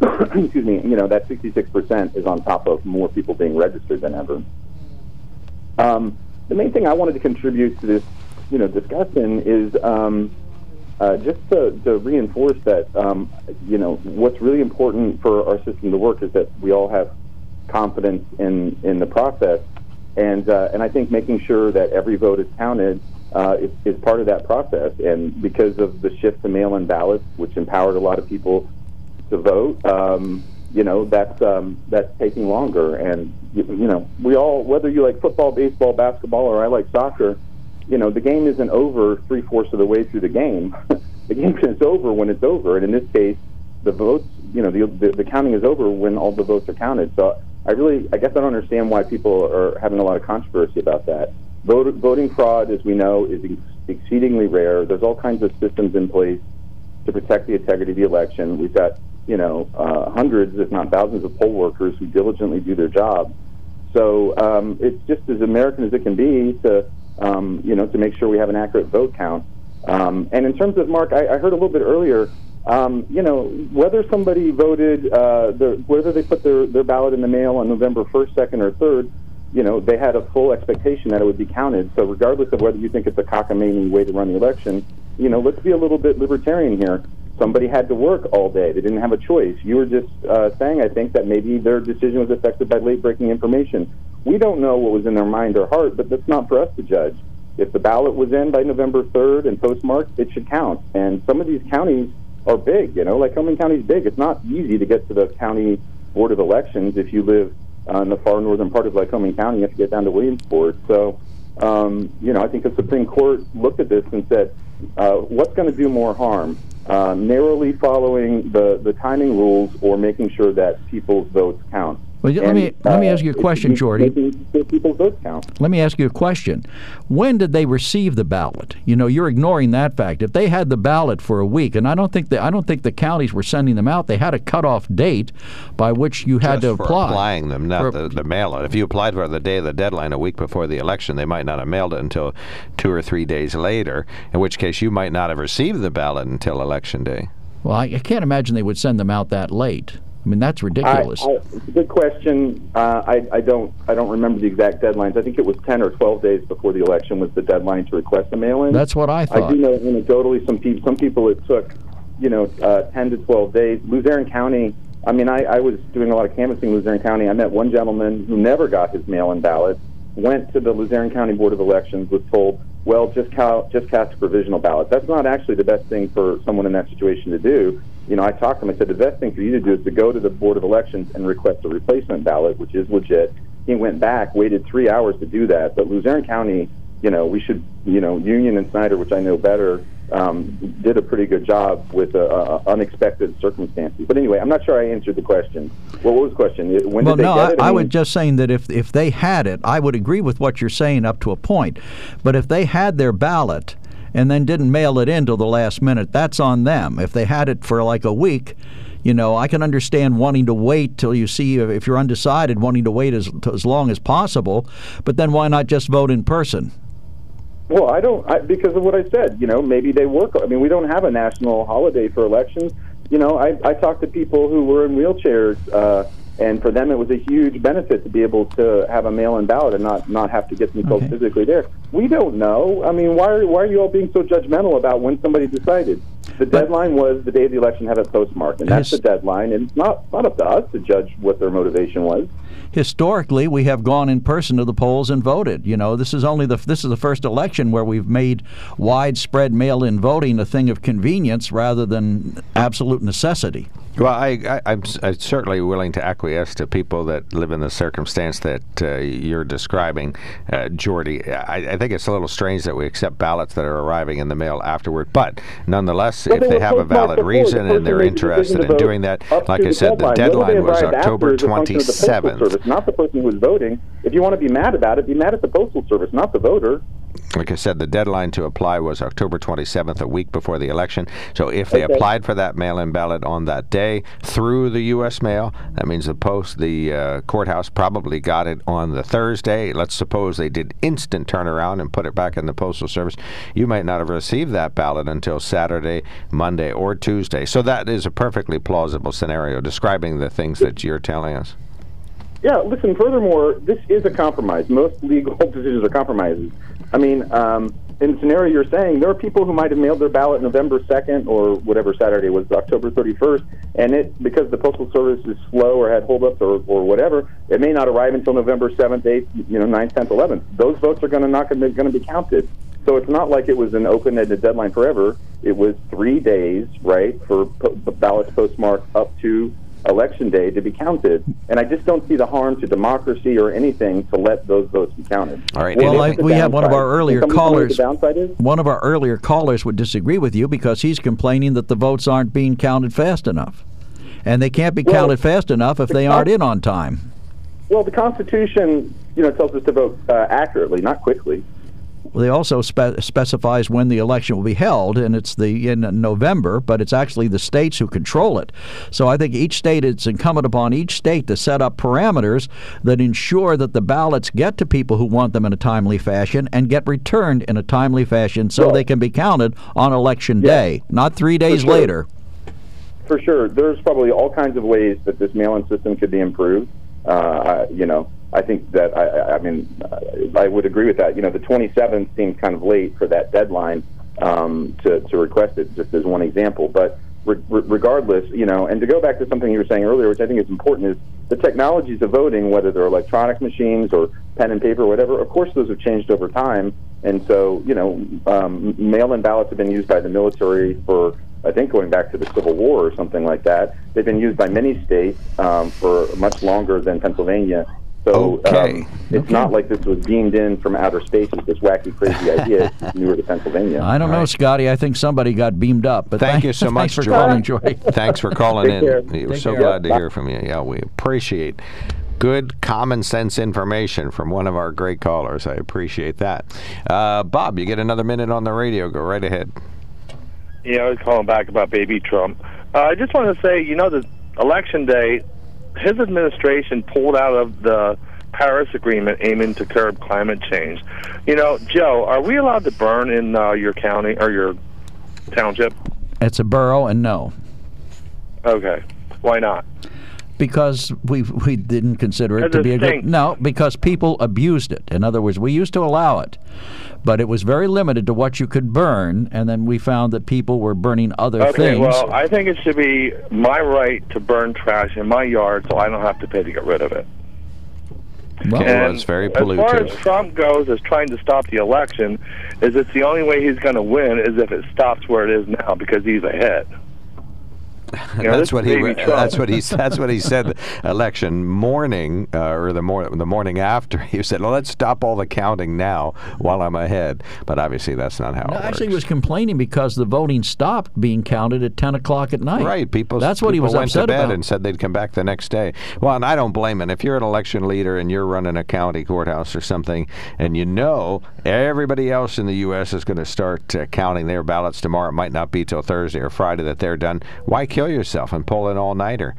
[COUGHS] Excuse me. You know that 66 percent is on top of more people being registered than ever. Um, the main thing I wanted to contribute to this, you know, discussion is um, uh, just to, to, reinforce that, um, you know, what's really important for our system to work is that we all have confidence in in the process, and uh, and I think making sure that every vote is counted uh, is, is, part of that process. And because of the shift to mail-in ballots, which empowered a lot of people to vote. Um, you know that's um, that's taking longer. And you, you know, we all, whether you like football, baseball, basketball, or I like soccer, you know, the game isn't over three fourths of the way through the game. [LAUGHS] the game is over when it's over. And in this case, the votes, you know, the, the the counting is over when all the votes are counted. So I really, I guess I don't understand why people are having a lot of controversy about that. Vote, voting fraud, as we know, is ex- exceedingly rare. There's all kinds of systems in place to protect the integrity of the election. We've got, you know, uh, hundreds, if not thousands, of poll workers who diligently do their job. So um, it's just as American as it can be to, um, you know, to make sure we have an accurate vote count. Um, and in terms of Mark, I, I heard a little bit earlier. Um, you know, whether somebody voted, uh, the, whether they put their, their ballot in the mail on November 1st, 2nd, or 3rd, you know, they had a full expectation that it would be counted. So regardless of whether you think it's a cockamamie way to run the election, you know, let's be a little bit libertarian here. Somebody had to work all day. They didn't have a choice. You were just uh, saying, I think, that maybe their decision was affected by late breaking information. We don't know what was in their mind or heart, but that's not for us to judge. If the ballot was in by November 3rd and postmarked, it should count. And some of these counties are big, you know, like Lycoming County is big. It's not easy to get to the county board of elections if you live uh, in the far northern part of Lycoming County. You have to get down to Williamsport. So, um, you know, I think the Supreme Court looked at this and said, uh, what's going to do more harm? Uh, narrowly following the, the timing rules or making sure that people's votes count. Well, let me let me ask you a uh, question, Jordy. People's votes count. Let me ask you a question. When did they receive the ballot? You know, you're ignoring that fact. If they had the ballot for a week, and I don't think that I don't think the counties were sending them out. They had a cutoff date by which you had Just to for apply. applying them, not For- the, the mail it. If you applied for the day of the deadline a week before the election, they might not have mailed it until two or three days later, in which case you might not have received the ballot until election day. Well, I, I can't imagine they would send them out that late. I mean, that's ridiculous. I, I, it's a good question. Uh, I, I don't I don't remember the exact deadlines. I think it was ten or twelve days before the election was the deadline to request a mail-in. That's what I thought. I do know anecdotally some people some people it took you know uh, ten to twelve days. Luzerne County. I mean, I, I was doing a lot of canvassing in Luzerne County. I met one gentleman who never got his mail-in ballot. Went to the Luzerne County Board of Elections. Was told, well, just cal- just cast a provisional ballot. That's not actually the best thing for someone in that situation to do you know, I talked to him. I said the best thing for you to do is to go to the Board of Elections and request a replacement ballot, which is legit. He went back, waited three hours to do that. But Luzerne County, you know, we should, you know, Union and Snyder, which I know better, um, did a pretty good job with uh, uh, unexpected circumstances. But anyway, I'm not sure I answered the question. Well, what was the question? When well, did they no, I? I mean- was just saying that if if they had it, I would agree with what you're saying up to a point. But if they had their ballot and then didn't mail it in till the last minute, that's on them. If they had it for like a week. You know, I can understand wanting to wait till you see if you're undecided, wanting to wait as as long as possible. But then why not just vote in person? Well, I don't I, because of what I said. You know, maybe they work. I mean, we don't have a national holiday for elections. You know, I, I talked to people who were in wheelchairs, uh, and for them it was a huge benefit to be able to have a mail-in ballot and not not have to get themselves physically there. We don't know. I mean, why are why are you all being so judgmental about when somebody decided? The deadline was the day of the election had a postmark, and that's the deadline. And it's not not up to us to judge what their motivation was. historically we have gone in person to the polls and voted. You know, this is only the this is the first election where we've made widespread mail-in voting a thing of convenience rather than absolute necessity. Well, I, I, I'm, s- I'm certainly willing to acquiesce to people that live in the circumstance that uh, you're describing, uh, Jordy. I, I think it's a little strange that we accept ballots that are arriving in the mail afterward, but nonetheless, Well, if they have a valid reason The and they're person made the decision interested in doing that, like I said, the deadline was October is a function of the Postal 27th. Service, not the person who was voting. If you want to be mad about it, be mad at the Postal Service, not the voter. Like I said, the deadline to apply was October 27th, a week before the election. So if they Okay. applied for that mail-in ballot on that day through the U.S. mail, that means the post, the uh, courthouse probably got it on the Thursday. Let's suppose they did instant turnaround and put it back in the postal service. You might not have received that ballot until Saturday, Monday, or Tuesday. So that is a perfectly plausible scenario describing the things that you're telling us. Yeah, listen, furthermore, this is a compromise. Most legal [LAUGHS] decisions are compromises. I mean, um, in the scenario you're saying, there are people who might have mailed their ballot November 2nd or whatever Saturday was, October 31st, and it because the Postal Service is slow or had holdups or, or whatever, it may not arrive until November 7th, 8th, you know, 9th, 10th, 11th. Those votes are going to not going to be counted. So it's not like it was an open-ended deadline forever. It was three days, right, for po- ballots postmarked up to election day to be counted. And I just don't see the harm to democracy or anything to let those votes be counted. All right. Well, I, we have one of our earlier Can somebody tell me what callers. The downside is? One of our earlier callers would disagree with you because he's complaining that the votes aren't being counted fast enough. and they can't be Well, counted fast enough if they aren't in on time. Well, the Constitution, you know, tells us to vote uh, accurately, not quickly. They also spe- specifies when the election will be held, and it's the in November, but it's actually the states who control it. So I think each state it's incumbent upon each state to set up parameters that ensure that the ballots get to people who want them in a timely fashion and get returned in a timely fashion, so they can be counted on election day, not three days sure. later. For sure, there's probably all kinds of ways that this mail-in system could be improved. Uh, I- you know, I think that I, I- mean, uh, I would agree with that. You know, the 27th seems kind of late for that deadline um, to to request it, just as one example. But re- re- regardless, you know, and to go back to something you were saying earlier, which I think is important, is the technologies of voting, whether they're electronic machines or pen and paper, whatever. Of course, those have changed over time, and so you know, um, mail-in ballots have been used by the military for I think going back to the Civil War or something like that. They've been used by many states um, for much longer than Pennsylvania. So Okay. um, it's not like this was beamed in from outer space with this wacky, crazy [LAUGHS] idea. It's newer to Pennsylvania. I don't know, Scotty. I think somebody got beamed up. But Thank you so [LAUGHS] much, for calling, Joy. [LAUGHS] Thanks for calling in. care. We're Take so care. glad to Bye. hear from you. Yeah, we appreciate good common sense information from one of our great callers. I appreciate that. Uh, Bob, you get another minute on the radio. Go right ahead. Yeah, I was calling back about baby Trump. Uh, I just want to say, you know, the election day, his administration pulled out of the Paris Agreement aiming to curb climate change. You know, Joe, are we allowed to burn in uh, your county or your township? It's a borough, and no. Okay, why not? Because we we didn't consider it to be a good stinks. no because people abused it in other words we used to allow it but it was very limited to what you could burn and then we found that people were burning other Okay, things well, I think it should be my right to burn trash in my yard so I don't have to pay to get rid of it. Well, well, it's very As far pollutive. as Trump goes, as trying to stop the election, is it's the only way he's going to win is if it stops where it is now because he's ahead. [LAUGHS] Know, that's what he. baby Trump. That's what he. [LAUGHS] That's what he said. Election morning, uh, or the mor- the morning after, [LAUGHS] he said, "Well, let's stop all the counting now while I'm ahead." But obviously, that's not how No, it works. actually, he was complaining because the voting stopped being counted at 10 o'clock at night. Right, people. That's what he people was went upset to bed about. and said they'd come back the next day. Well, and I don't blame him. If you're an election leader and you're running a county courthouse or something, and you know everybody else in the U.S. is going to start uh, counting their ballots tomorrow, it might not be till Thursday or Friday that they're done. Why kill yourself and pull an all-nighter?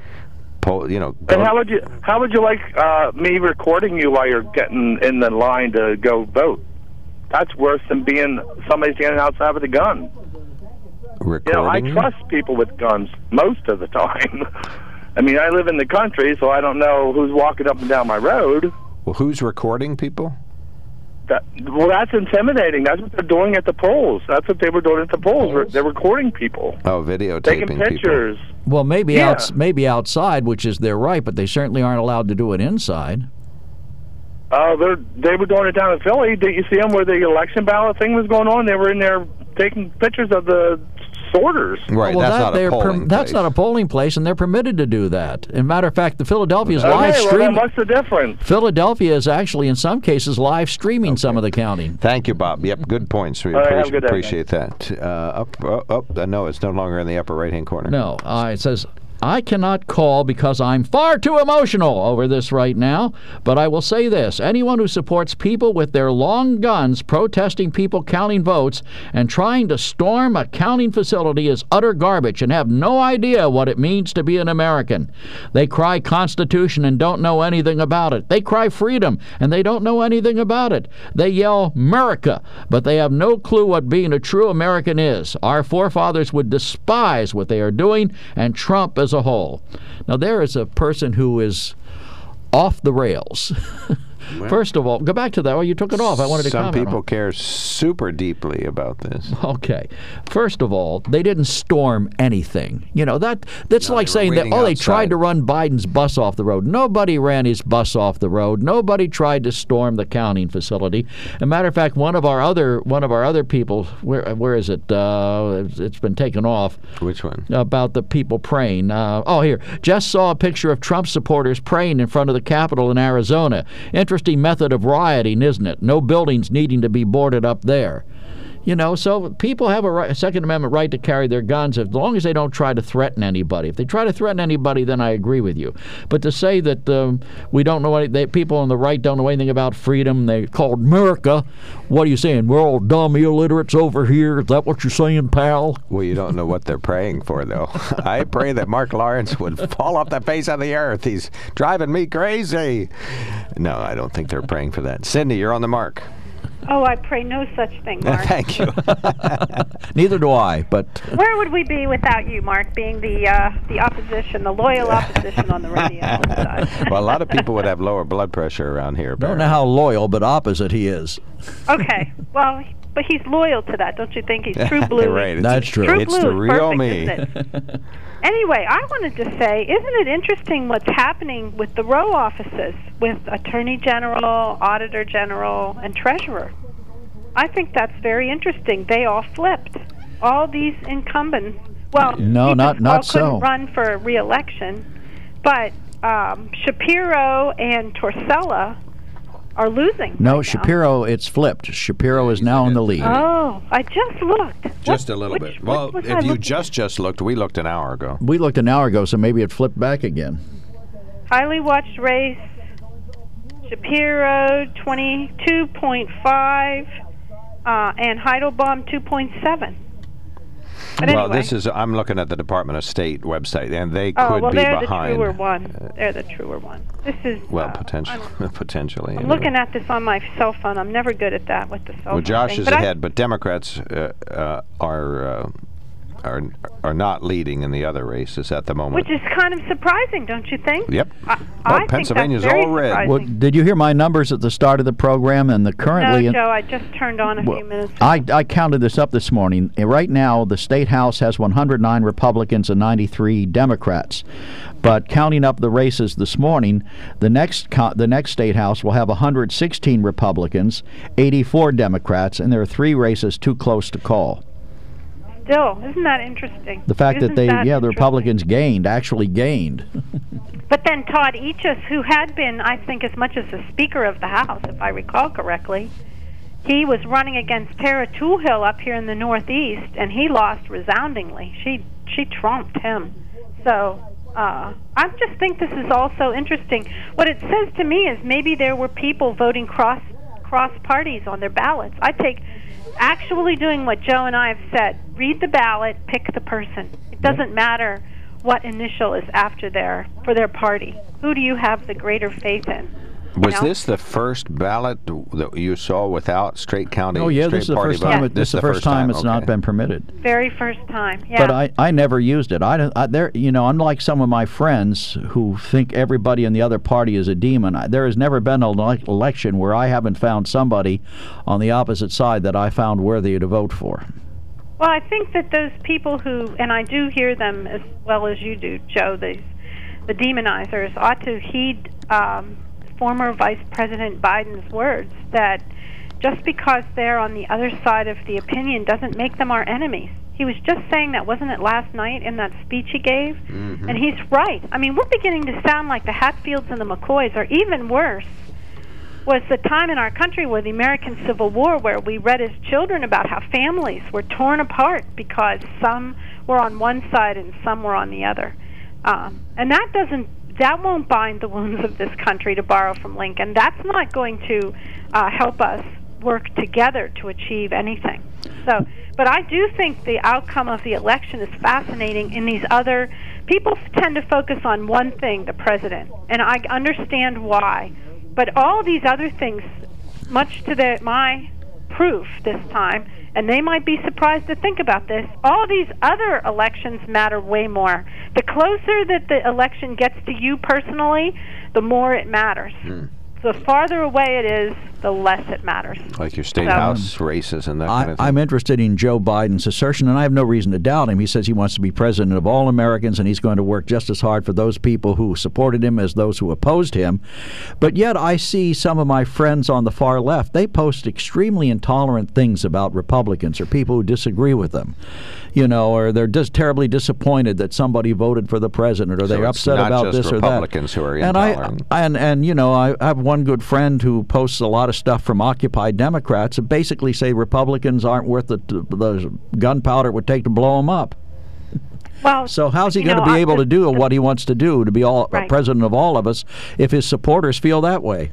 Pull, you know. And how would you how would you like uh, me recording you while you're getting in the line to go vote? That's worse than being somebody standing outside with a gun. You know, I trust people with guns most of the [LAUGHS] time. I mean, I live in the country, so I don't know who's walking up and down my road. Well, who's recording people? That, well, that's intimidating. That's what they're doing at the polls. That's what they were doing at the polls. They're recording people, Oh, videotaping taking people. pictures. Well, maybe Yeah. outs- maybe outside, which is their right, but they certainly aren't allowed to do it inside. Uh, they're they were doing it down in Philly. Did you see them where the election ballot thing was going on? They were in there taking pictures of the sorters. Right, well, that's that, not a they're polling that's place. not a polling place, and they're permitted to do that. As a matter of fact, the Philadelphia's Okay, live well, then streaming. what's the difference? Philadelphia is actually, in some cases, live streaming some of the counting. Thank you, Bob. Yep, good points. We All right, appreciate, good day. appreciate that. Uh, up, up, up. Uh, no, it's no longer in the upper right-hand corner. No, uh, it says, I cannot call because I'm far too emotional over this right now, but I will say this anyone who supports people with their long guns protesting people counting votes and trying to storm a counting facility is utter garbage and have no idea what it means to be an American. They cry Constitution and don't know anything about it. They cry freedom and they don't know anything about it. They yell America, but they have no clue what being a true American is. Our forefathers would despise what they are doing and Trump as a whole. Now, there is a person who is off the rails. [LAUGHS] First of all, go back to that. Oh, you took it off. I wanted to Some comment on people care super deeply about this. Okay. First of all, they didn't storm anything. You know, that that's like saying that oh, they tried to run Biden's bus off the road. Nobody ran his bus off the road. Nobody tried to storm the counting facility. As a matter of fact, one of our other one of our other people, where where is it? Uh, it's- it's been taken off Which one? about the people praying. Uh, oh, here. Just saw a picture of Trump supporters praying in front of the Capitol in Arizona. Interesting method of rioting, isn't it? No buildings needing to be boarded up there. You know, so people have a, right, a Second Amendment right to carry their guns as long as they don't try to threaten anybody. If they try to threaten anybody, then I agree with you. But to say that um, we don't know any, they, people on the right don't know anything about freedom, they called America. What are you saying? We're all dumb illiterates over here. Is that what you're saying, pal? Well, you don't know what they're praying for, though. [LAUGHS] I pray that Mark Lawrence would fall off the face of the earth. He's driving me crazy. No, I don't think they're praying for that. Cindy, you're on the mark. Oh, I pray no such thing, [LAUGHS] Mark. Thank you. [LAUGHS] Neither do I, but Where would we be without you, Mark, being the uh, the opposition, the loyal opposition on the radio? [LAUGHS] well, a lot of people would have lower blood pressure around here. I don't know how loyal, but opposite he is. okay, well, but he's loyal to that, don't you think? He's true blue. right. That's true. True It's blue the is real perfect, me. Anyway, I wanted to say, isn't it interesting what's happening with the row offices, with Attorney General, Auditor General, and Treasurer? I think that's very interesting. They all flipped. All these incumbents, well, No, not- not so. run for reelection, but um, Shapiro and Torsella are losing. No, Shapiro, it's flipped. Shapiro is now in the lead. Oh, I just looked. Just What- a little which- bit. what Well, if I you looking just just looked, we looked an hour ago. We looked an hour ago, so maybe it flipped back again. highly watched race. Shapiro 22.5 uh, and Heidelbaugh 2.7. But well, anyway. this is I'm looking at the Department of State website, and they oh, could well, be they're behind. the truer one. They're the truer one. This is. Well, uh, potentially, [LAUGHS] potentially. I'm anyway. looking at this on my cell phone. I'm never good at that with the cell Well, phone. Josh thing. is but I- ahead, but Democrats uh, uh, are uh, are are not leading in the other races at the moment. which is kind of surprising, don't you think? Yep. I, Oh, I think Pennsylvania's that's very all red. surprising. Well, did you hear my numbers at the start of the program and the currently? no, Joe, I just turned on a Well, few minutes. I, I counted this up this morning. Uh, Right now, the state house has 109 Republicans and 93 Democrats. But counting up the races this morning, the next co- the next state house will have 116 Republicans, 84 Democrats, and there are three races too close to call. Still, isn't that interesting? The fact Isn't that they, yeah, the? Republicans gained, actually gained. [LAUGHS] But then Todd Eachus, who had been, I think, as much as the Speaker of the House, if I recall correctly, he was running against Tarah Toohil up here in the Northeast, and he lost resoundingly. She she trumped him. So uh, I just think this is also interesting. What it says to me is maybe there were people voting cross cross parties on their ballots. I take actually doing what Joe and I have said: read the ballot, pick the person. It doesn't matter what initial is after their for their party. Who do you have the greater faith in? You Was know? this the first ballot that you saw without straight county? oh, yeah, this is the first vote? time. It, this is the first time it's not been permitted. very first time? Yeah. But I, I never used it. I, don't- I there you know unlike some of my friends who think everybody in the other party is a demon. I, there has never been an ele- election where I haven't found somebody on the opposite side that I found worthy to vote for. Well, I think that those people who, and I do hear them as well as you do, Joe, the, the demonizers, ought to heed um, former Vice President Biden's words that just because they're on the other side of the opinion doesn't make them our enemies. He was just saying that, wasn't it, last night in that speech he gave? Mm-hmm. And he's right. I mean, we're beginning to sound like the Hatfields and the McCoys, or even worse, was the time in our country where the American Civil War, where we read as children about how families were torn apart because some were on one side and some were on the other. Um, and that doesn't, that won't bind the wounds of this country, to borrow from Lincoln. That's not going to uh, help us work together to achieve anything. So, but I do think the outcome of the election is fascinating in these other people tend to focus on one thing, the president, and I understand why. But all these other things, much to their, my proof this time, and they might be surprised to think about this, all these other elections matter way more. The closer that the election gets to you personally, the more it matters. Hmm. The farther away it is, the less it matters. Like your state So- house races and that kind of thing. I'm interested in Joe Biden's assertion, and I have no reason to doubt him. He says he wants to be president of all Americans, and he's going to work just as hard for those people who supported him as those who opposed him. But yet, I see some of my friends on the far left. They post extremely intolerant things about Republicans or people who disagree with them. You know, or they're just terribly disappointed that somebody voted for the president, or So they're upset about just this or that. Republicans that. who are and I and and you know, I, I have one good friend who posts a lot of stuff from Occupy Democrats that basically say Republicans aren't worth the, the gunpowder it would take to blow them up. Well, So how's he you going to be I- able to do what he wants to do to be all Right. president of all of us if his supporters feel that way?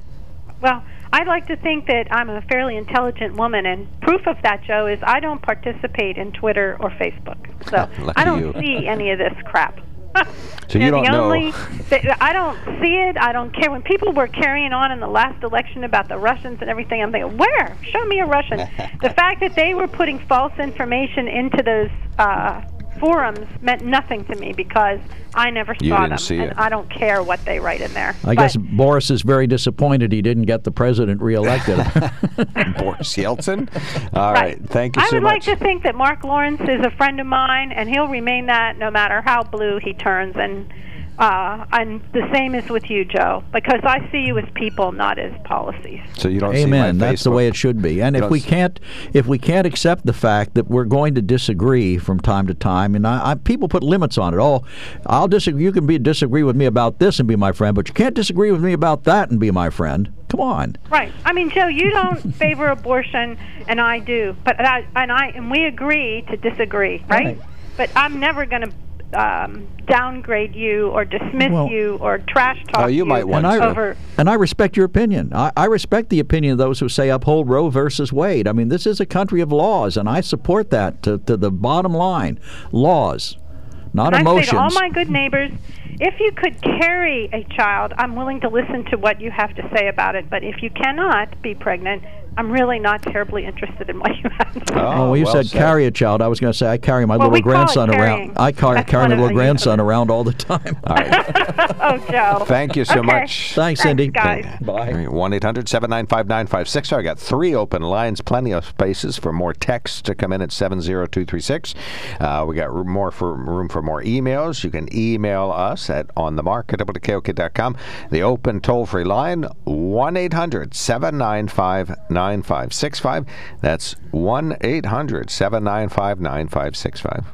Well, I'd like to think that I'm a fairly intelligent woman, and proof of that, Joe, is I don't participate in Twitter or Facebook. So [LAUGHS] I don't you. see any of this crap. [LAUGHS] So you know, don't know. only, the, I don't see it. I don't care. When people were carrying on in the last election about the Russians and everything, I'm thinking, where? Show me a Russian. [LAUGHS] the fact that they were putting false information into those uh, forums meant nothing to me because I never You saw didn't them, see and it. I don't care what they write in there. I guess Boris is very disappointed he didn't get the president reelected. [LAUGHS] [LAUGHS] Boris Yeltsin. All right. Thank you I so would much. like to think that Mark Lawrence is a friend of mine, and he'll remain that no matter how blue he turns. And uh, and the same is with you, Joe, because I see you as people, not as policies. so you don't see my Amen. That's the way it should be. And You if we s- can't, if we can't accept the fact that we're going to disagree from time to time, and I, I, people put limits on it. Oh, I'll disagree. You can be disagree with me about this and be my friend, but you can't disagree with me about that and be my friend. Come on. Right. I mean, Joe, you don't [LAUGHS] favor abortion, and I do. But that, and I and we agree to disagree, right? But I'm never going to um, downgrade you or dismiss Well- you or trash talk and I, over. and I respect your opinion. I, I respect the opinion of those who say uphold Roe versus Wade. I mean, this is a country of laws, and I support that to, to the bottom line. Laws, not and emotions. I say to all my good neighbors, if you could carry a child, I'm willing to listen to what you have to say about it. But if you cannot be pregnant, I'm really not terribly interested in what you have to say. Oh, well, you said, carry a child. I was going to say I carry my Well, we little call it grandson carrying. around. I car- carry my little grandson around all the time. All right. [LAUGHS] oh, Joe. [LAUGHS] Thank you so Okay. much. Thanks, Cindy. guys. Bye. 1 800 795 9560. I got three open lines, plenty of spaces for more texts to come in at 70236. Uh, we got room, more for, room for more emails. You can email us at onthemark at WKOK.com. The open toll free line 1 800 795 9565. That's 1 800 795 9565.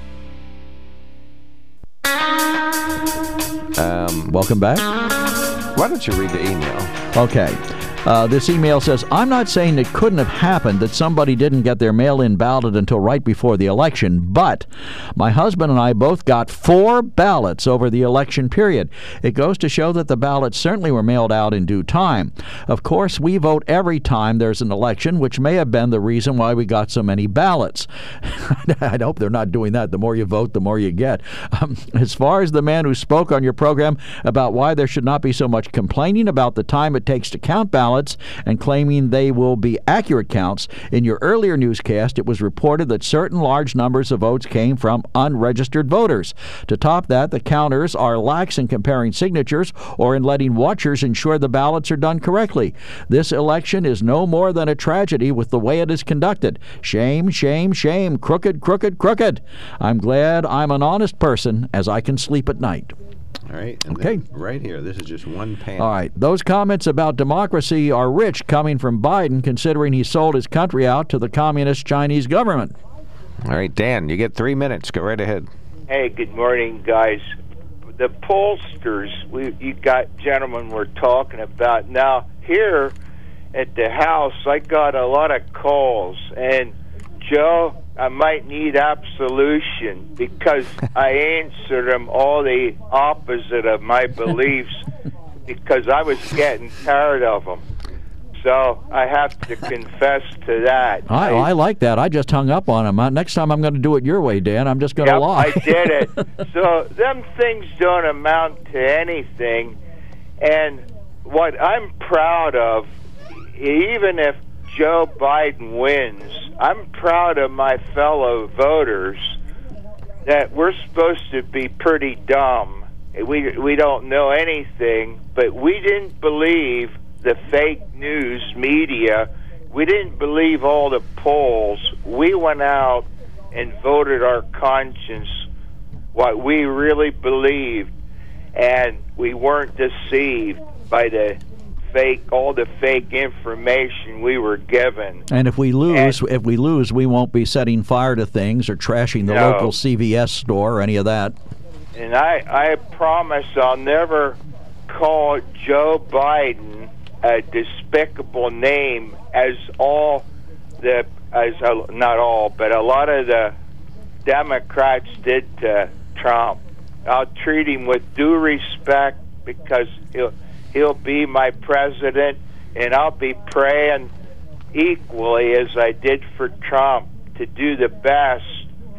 Um, Welcome back. Why don't you read the email? Okay. Uh, this email says, I'm not saying it couldn't have happened that somebody didn't get their mail in ballot until right before the election, but my husband and I both got four ballots over the election period. It goes to show that the ballots certainly were mailed out in due time. Of course, we vote every time there's an election, which may have been the reason why we got so many ballots. [LAUGHS] I hope they're not doing that. The more you vote, the more you get. Um, as far as the man who spoke on your program about why there should not be so much complaining about the time it takes to count ballots and claiming they will be accurate counts, in your earlier newscast it was reported that certain large numbers of votes came from unregistered voters. To top that, the counters are lax in comparing signatures or in letting watchers ensure the ballots are done correctly. This election is no more than a tragedy with the way it is conducted. Shame, shame, shame. Crooked, crooked, crooked. I'm glad I'm an honest person as I can sleep at night. All right. and Okay. Right here. This is just one panel. All right. Those comments about democracy are rich coming from Biden, considering he sold his country out to the communist Chinese government. All right, Dan, you get three minutes. Go right ahead. Hey, good morning, guys. The pollsters, we you got gentlemen we're talking about now here at the house. I got a lot of calls, and Joe, I might need absolution because I answered them all the opposite of my beliefs because I was getting tired of them. So I have to confess to that. I, I like that. I just hung up on him. Next time I'm going to do it your way, Dan. I'm just going to Yep, lie. I did it. [LAUGHS] so them things don't amount to anything. And what I'm proud of, even if Joe Biden wins, I'm proud of my fellow voters that we're supposed to be pretty dumb. We we don't know anything, but we didn't believe the fake news media. We didn't believe all the polls. We went out and voted our conscience what we really believed and we weren't deceived by the fake all the fake information we were given. And if we lose, if we lose, we won't be setting fire to things or trashing the No. local CVS store or any of that. And I, I promise I'll never call Joe Biden a despicable name as all the as a, not all, but a lot of the Democrats did to Trump. I'll treat him with due respect because he'll he'll be my president, and I'll be praying equally as I did for Trump to do the best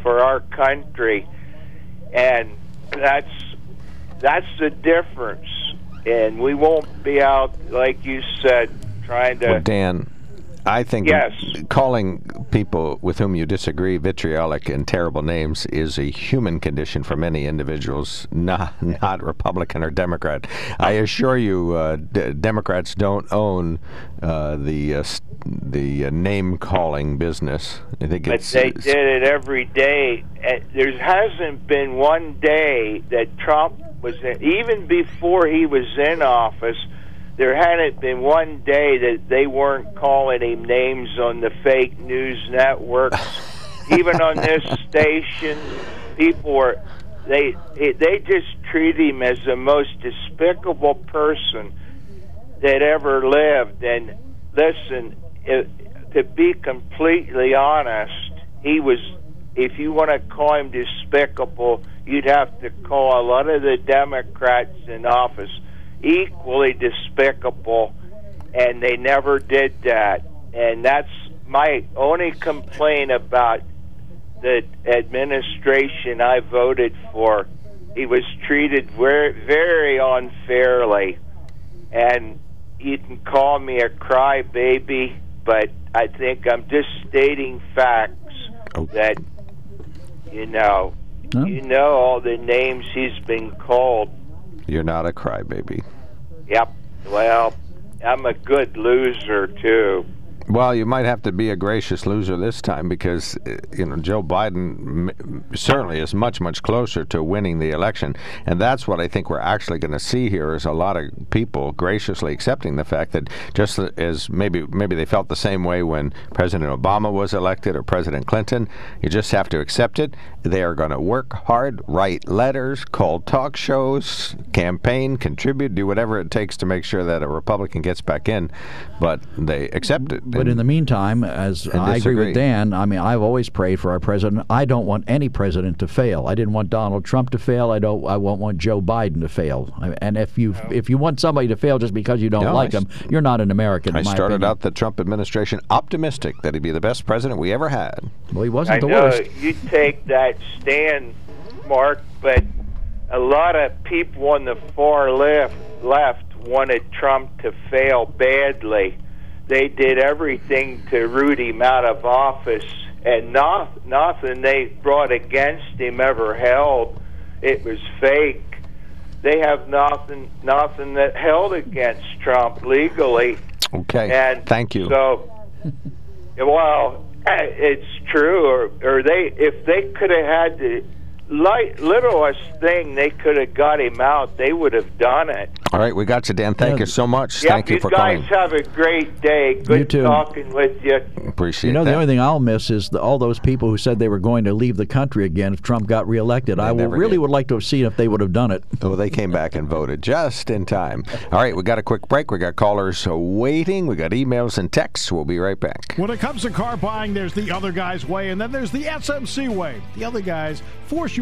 for our country, and that's that's the difference. And we won't be out like you said trying to. Well, Dan, I think Yes. calling people with whom you disagree vitriolic and terrible names is a human condition for many individuals, not not Republican or Democrat. I assure you, uh, d- Democrats don't own uh, the uh, the uh, name calling business. I think but it's, they did it every day. There hasn't been one day that Trump was in, even before he was in office. There hadn't been one day that they weren't calling him names on the fake news networks. [LAUGHS] even on this station, people were they they just treat him as the most despicable person that ever lived. And listen, it, to be completely honest, he was. If you want to call him despicable, you'd have to call a lot of the Democrats in office equally despicable, and they never did that. And that's my only complaint about the administration I voted for. He was treated very, very unfairly, and you can call me a crybaby, but I think I'm just stating facts oh. that you know. You know all the names he's been called. You're not a crybaby. Yep. Well, I'm a good loser too. Well, you might have to be a gracious loser this time because uh, you know Joe Biden certainly is much much closer to winning the election, and that's what I think we're actually going to see here is a lot of people graciously accepting the fact that just as maybe maybe they felt the same way when President Obama was elected or President Clinton, you just have to accept it. They are going to work hard, write letters, call talk shows, campaign, contribute, do whatever it takes to make sure that a Republican gets back in, but they accept it. But in the meantime, as and I agree with Dan, I mean, I've always prayed for our president. I don't want any president to fail. I didn't want Donald Trump to fail. I don't. I won't want Joe Biden to fail. And if you if you want somebody to fail just because you don't No, like I him, you're not an American. I in my started opinion. out the Trump administration optimistic that he'd be the best president we ever had. Well, he wasn't the know worst. you take that stand, Mark, but a lot of people on the far left left wanted Trump to fail badly. They did everything to root him out of office, and not, nothing they brought against him ever held. It was fake. They have nothing, nothing that held against Trump legally. Okay. And Thank you. So, well, eh, it's true. Or, or they, if they could have had the light, littlest thing, they could have got him out. They would have done it. All right, we got you, Dan. Thank you so much. Yep, Thank you for coming. You guys have a great day. Good too. talking with you. Appreciate it. You know, that. the only thing I'll miss is the, all those people who said they were going to leave the country again if Trump got reelected. I will, really did. would like to have seen if they would have done it. Well, they came back and voted just in time. All right, we got a quick break. We got callers waiting. We got emails and texts. We'll be right back. When it comes to car buying, there's the other guy's way, and then there's the SMC way. The other guys force you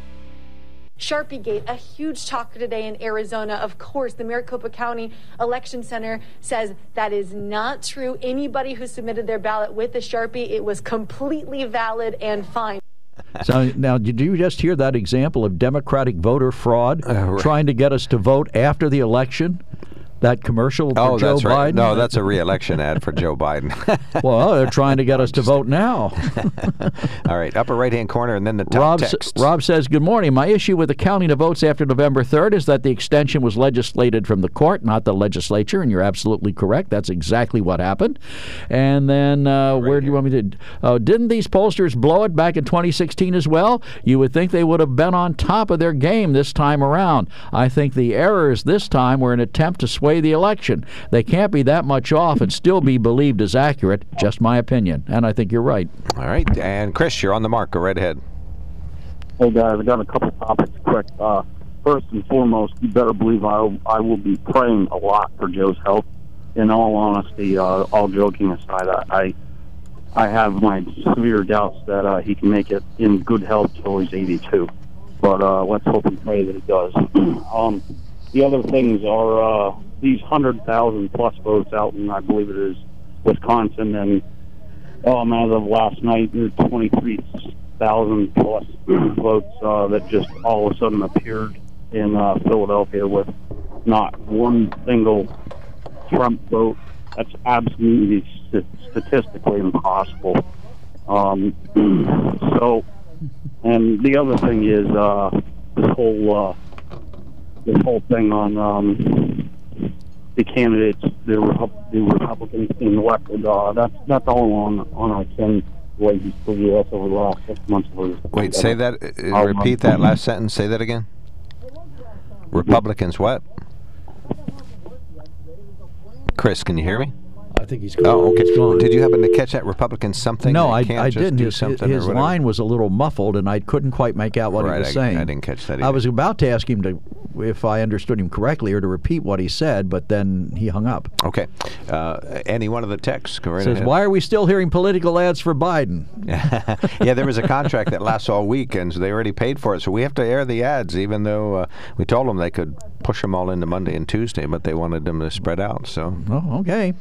Sharpie Gate, a huge talker today in Arizona. Of course, the Maricopa County Election Center says that is not true. Anybody who submitted their ballot with a Sharpie, it was completely valid and fine. So now, did you just hear that example of Democratic voter fraud Uh, trying to get us to vote after the election? That commercial for Oh, Joe that's Biden. right. No, that's a re-election ad for Joe Biden. [LAUGHS] well, they're trying to get us to vote now. [LAUGHS] All right, upper right-hand corner, and then the top Rob, s-. Rob says, Good morning. My issue with the counting of votes after November 3rd is that the extension was legislated from the court, not the legislature, and you're absolutely correct. That's exactly what happened. And then, uh, where do you want me to? Uh, didn't these pollsters blow it back in 2016 as well? You would think they would have been on top of their game this time around. I think the errors this time were an attempt to sway the election. They can't be that much off and still be believed as accurate. Just my opinion. And I think you're right. All right, and Chris, you're on the mark. Go right ahead. Hey guys, I got a couple topics quick. Uh, first and foremost, you better believe I I will be praying a lot for Joe's health. In all honesty, uh, all joking aside, I, I I have my severe doubts that uh, he can make it in good health till he's 82. But uh, let's hope and pray that he does. [CLEARS THROAT] um, the other things are uh, these hundred thousand plus votes out in I believe it is Wisconsin, and um, as of last night, there's 23,000 plus [CLEARS THROAT] votes uh, that just all of a sudden appeared in uh, Philadelphia with not one single Trump vote. That's absolutely st- statistically impossible. Um, [CLEARS THROAT] so, and the other thing is uh, this whole uh, this whole thing on um, the candidates, the, Repu- the Republicans being elected. Uh, that's that's all on on our Ken wages for the U.S. over the last six months. Of Wait, say that. uh, Um, repeat that last sentence. Say that again. Republicans, what? Chris, can you hear me? I think he's Oh, okay. gone. Did you happen to catch that Republican something? No, I, can't I didn't. Do His, something his line was a little muffled, and I couldn't quite make out what Right, he was I- saying. I didn't catch that I was about to ask him to, if I understood him correctly, or to repeat what he said, but then he hung up. Okay. Uh, any one of the texts? Go right Says, ahead. "Why are we still hearing political ads for Biden?" [LAUGHS] yeah, there was a contract that lasts all week, and they already paid for it. So we have to air the ads, even though uh, we told them they could push them all into Monday and Tuesday, but they wanted them to spread out. So Oh, okay.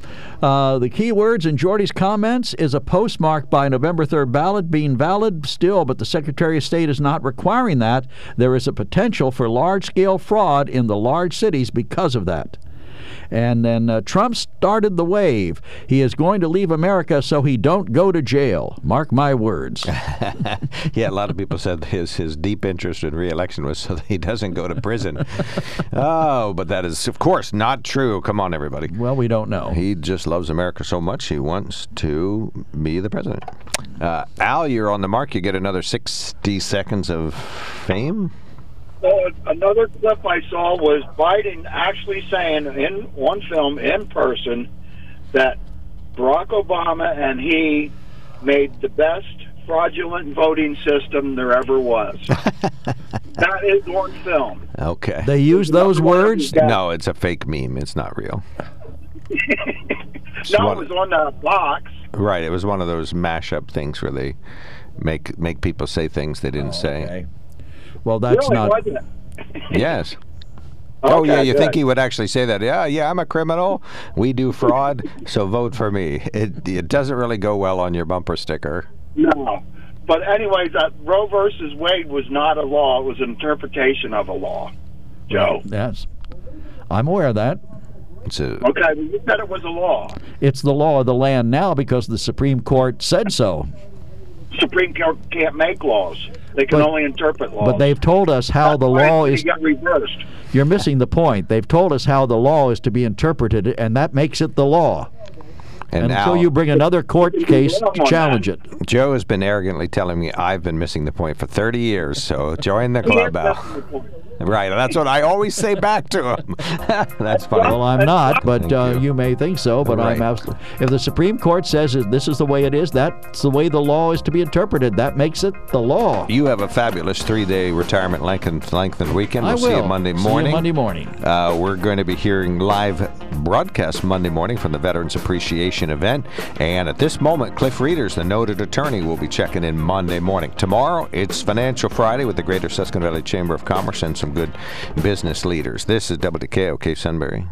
Uh, the key words in Jordy's comments is a postmark by November 3rd ballot being valid still, but the Secretary of State is not requiring that. There is a potential for large scale fraud in the large cities because of that. And then uh, Trump started the wave. He is going to leave America so he don't go to jail. Mark my words. [LAUGHS] yeah, a lot of people said his his deep interest in reelection was so that he doesn't go to prison. [LAUGHS] oh, but that is, of course, not true. Come on, everybody. Well, we don't know. He just loves America so much he wants to be the president. Uh, Al, you're on the mark. You get another 60 seconds of fame. So another clip I saw was Biden actually saying in one film in person that Barack Obama and he made the best fraudulent voting system there ever was. [LAUGHS] that is one film. Okay. They use those words? No, it's a fake meme. It's not real. [LAUGHS] No, it was on uh, the box. Right. It was one of those mashup things where they make make people say things they didn't say. Well, that's really, not. wasn't it? [LAUGHS] Yes. oh yeah, you good. think he would actually say that? Yeah, yeah, I'm a criminal. We do fraud, [LAUGHS] so vote for me. It it doesn't really go well on your bumper sticker. No. But anyways, uh, Roe versus Wade was not a law; it was an interpretation of a law. Joe. Yes. I'm aware of that. A, Okay, well, you said it was a law. It's the law of the land now because the Supreme Court said so. Supreme Court can't make laws; they can But- only interpret laws. But they've told us how the law is. It got reversed. You're missing the point. They've told us how the law is to be interpreted, and that makes it the law. And until now- you bring another court case to challenge it. Joe has been arrogantly telling me I've been missing the point for 30 years, so join the club, Al. Right, that's what I always say back to him. [LAUGHS] that's funny. Well, I'm not, but uh, you. you. may think so. But I'm absolutely. If the Supreme Court says that this is the way it is, that's the way the law is to be interpreted. That makes it the law. You have a fabulous three-day retirement lengthened, lengthened weekend. I We'll see you will. Monday See you morning. Monday morning. Uh, we're going to be hearing live broadcast Monday morning from the Veterans Appreciation event. And at this moment, Cliff Rieders, the noted attorney, will be checking in Monday morning. Tomorrow, it's Financial Friday with the Greater Susquehanna Valley Chamber of Commerce and some good business leaders. This is WKOK Sunbury.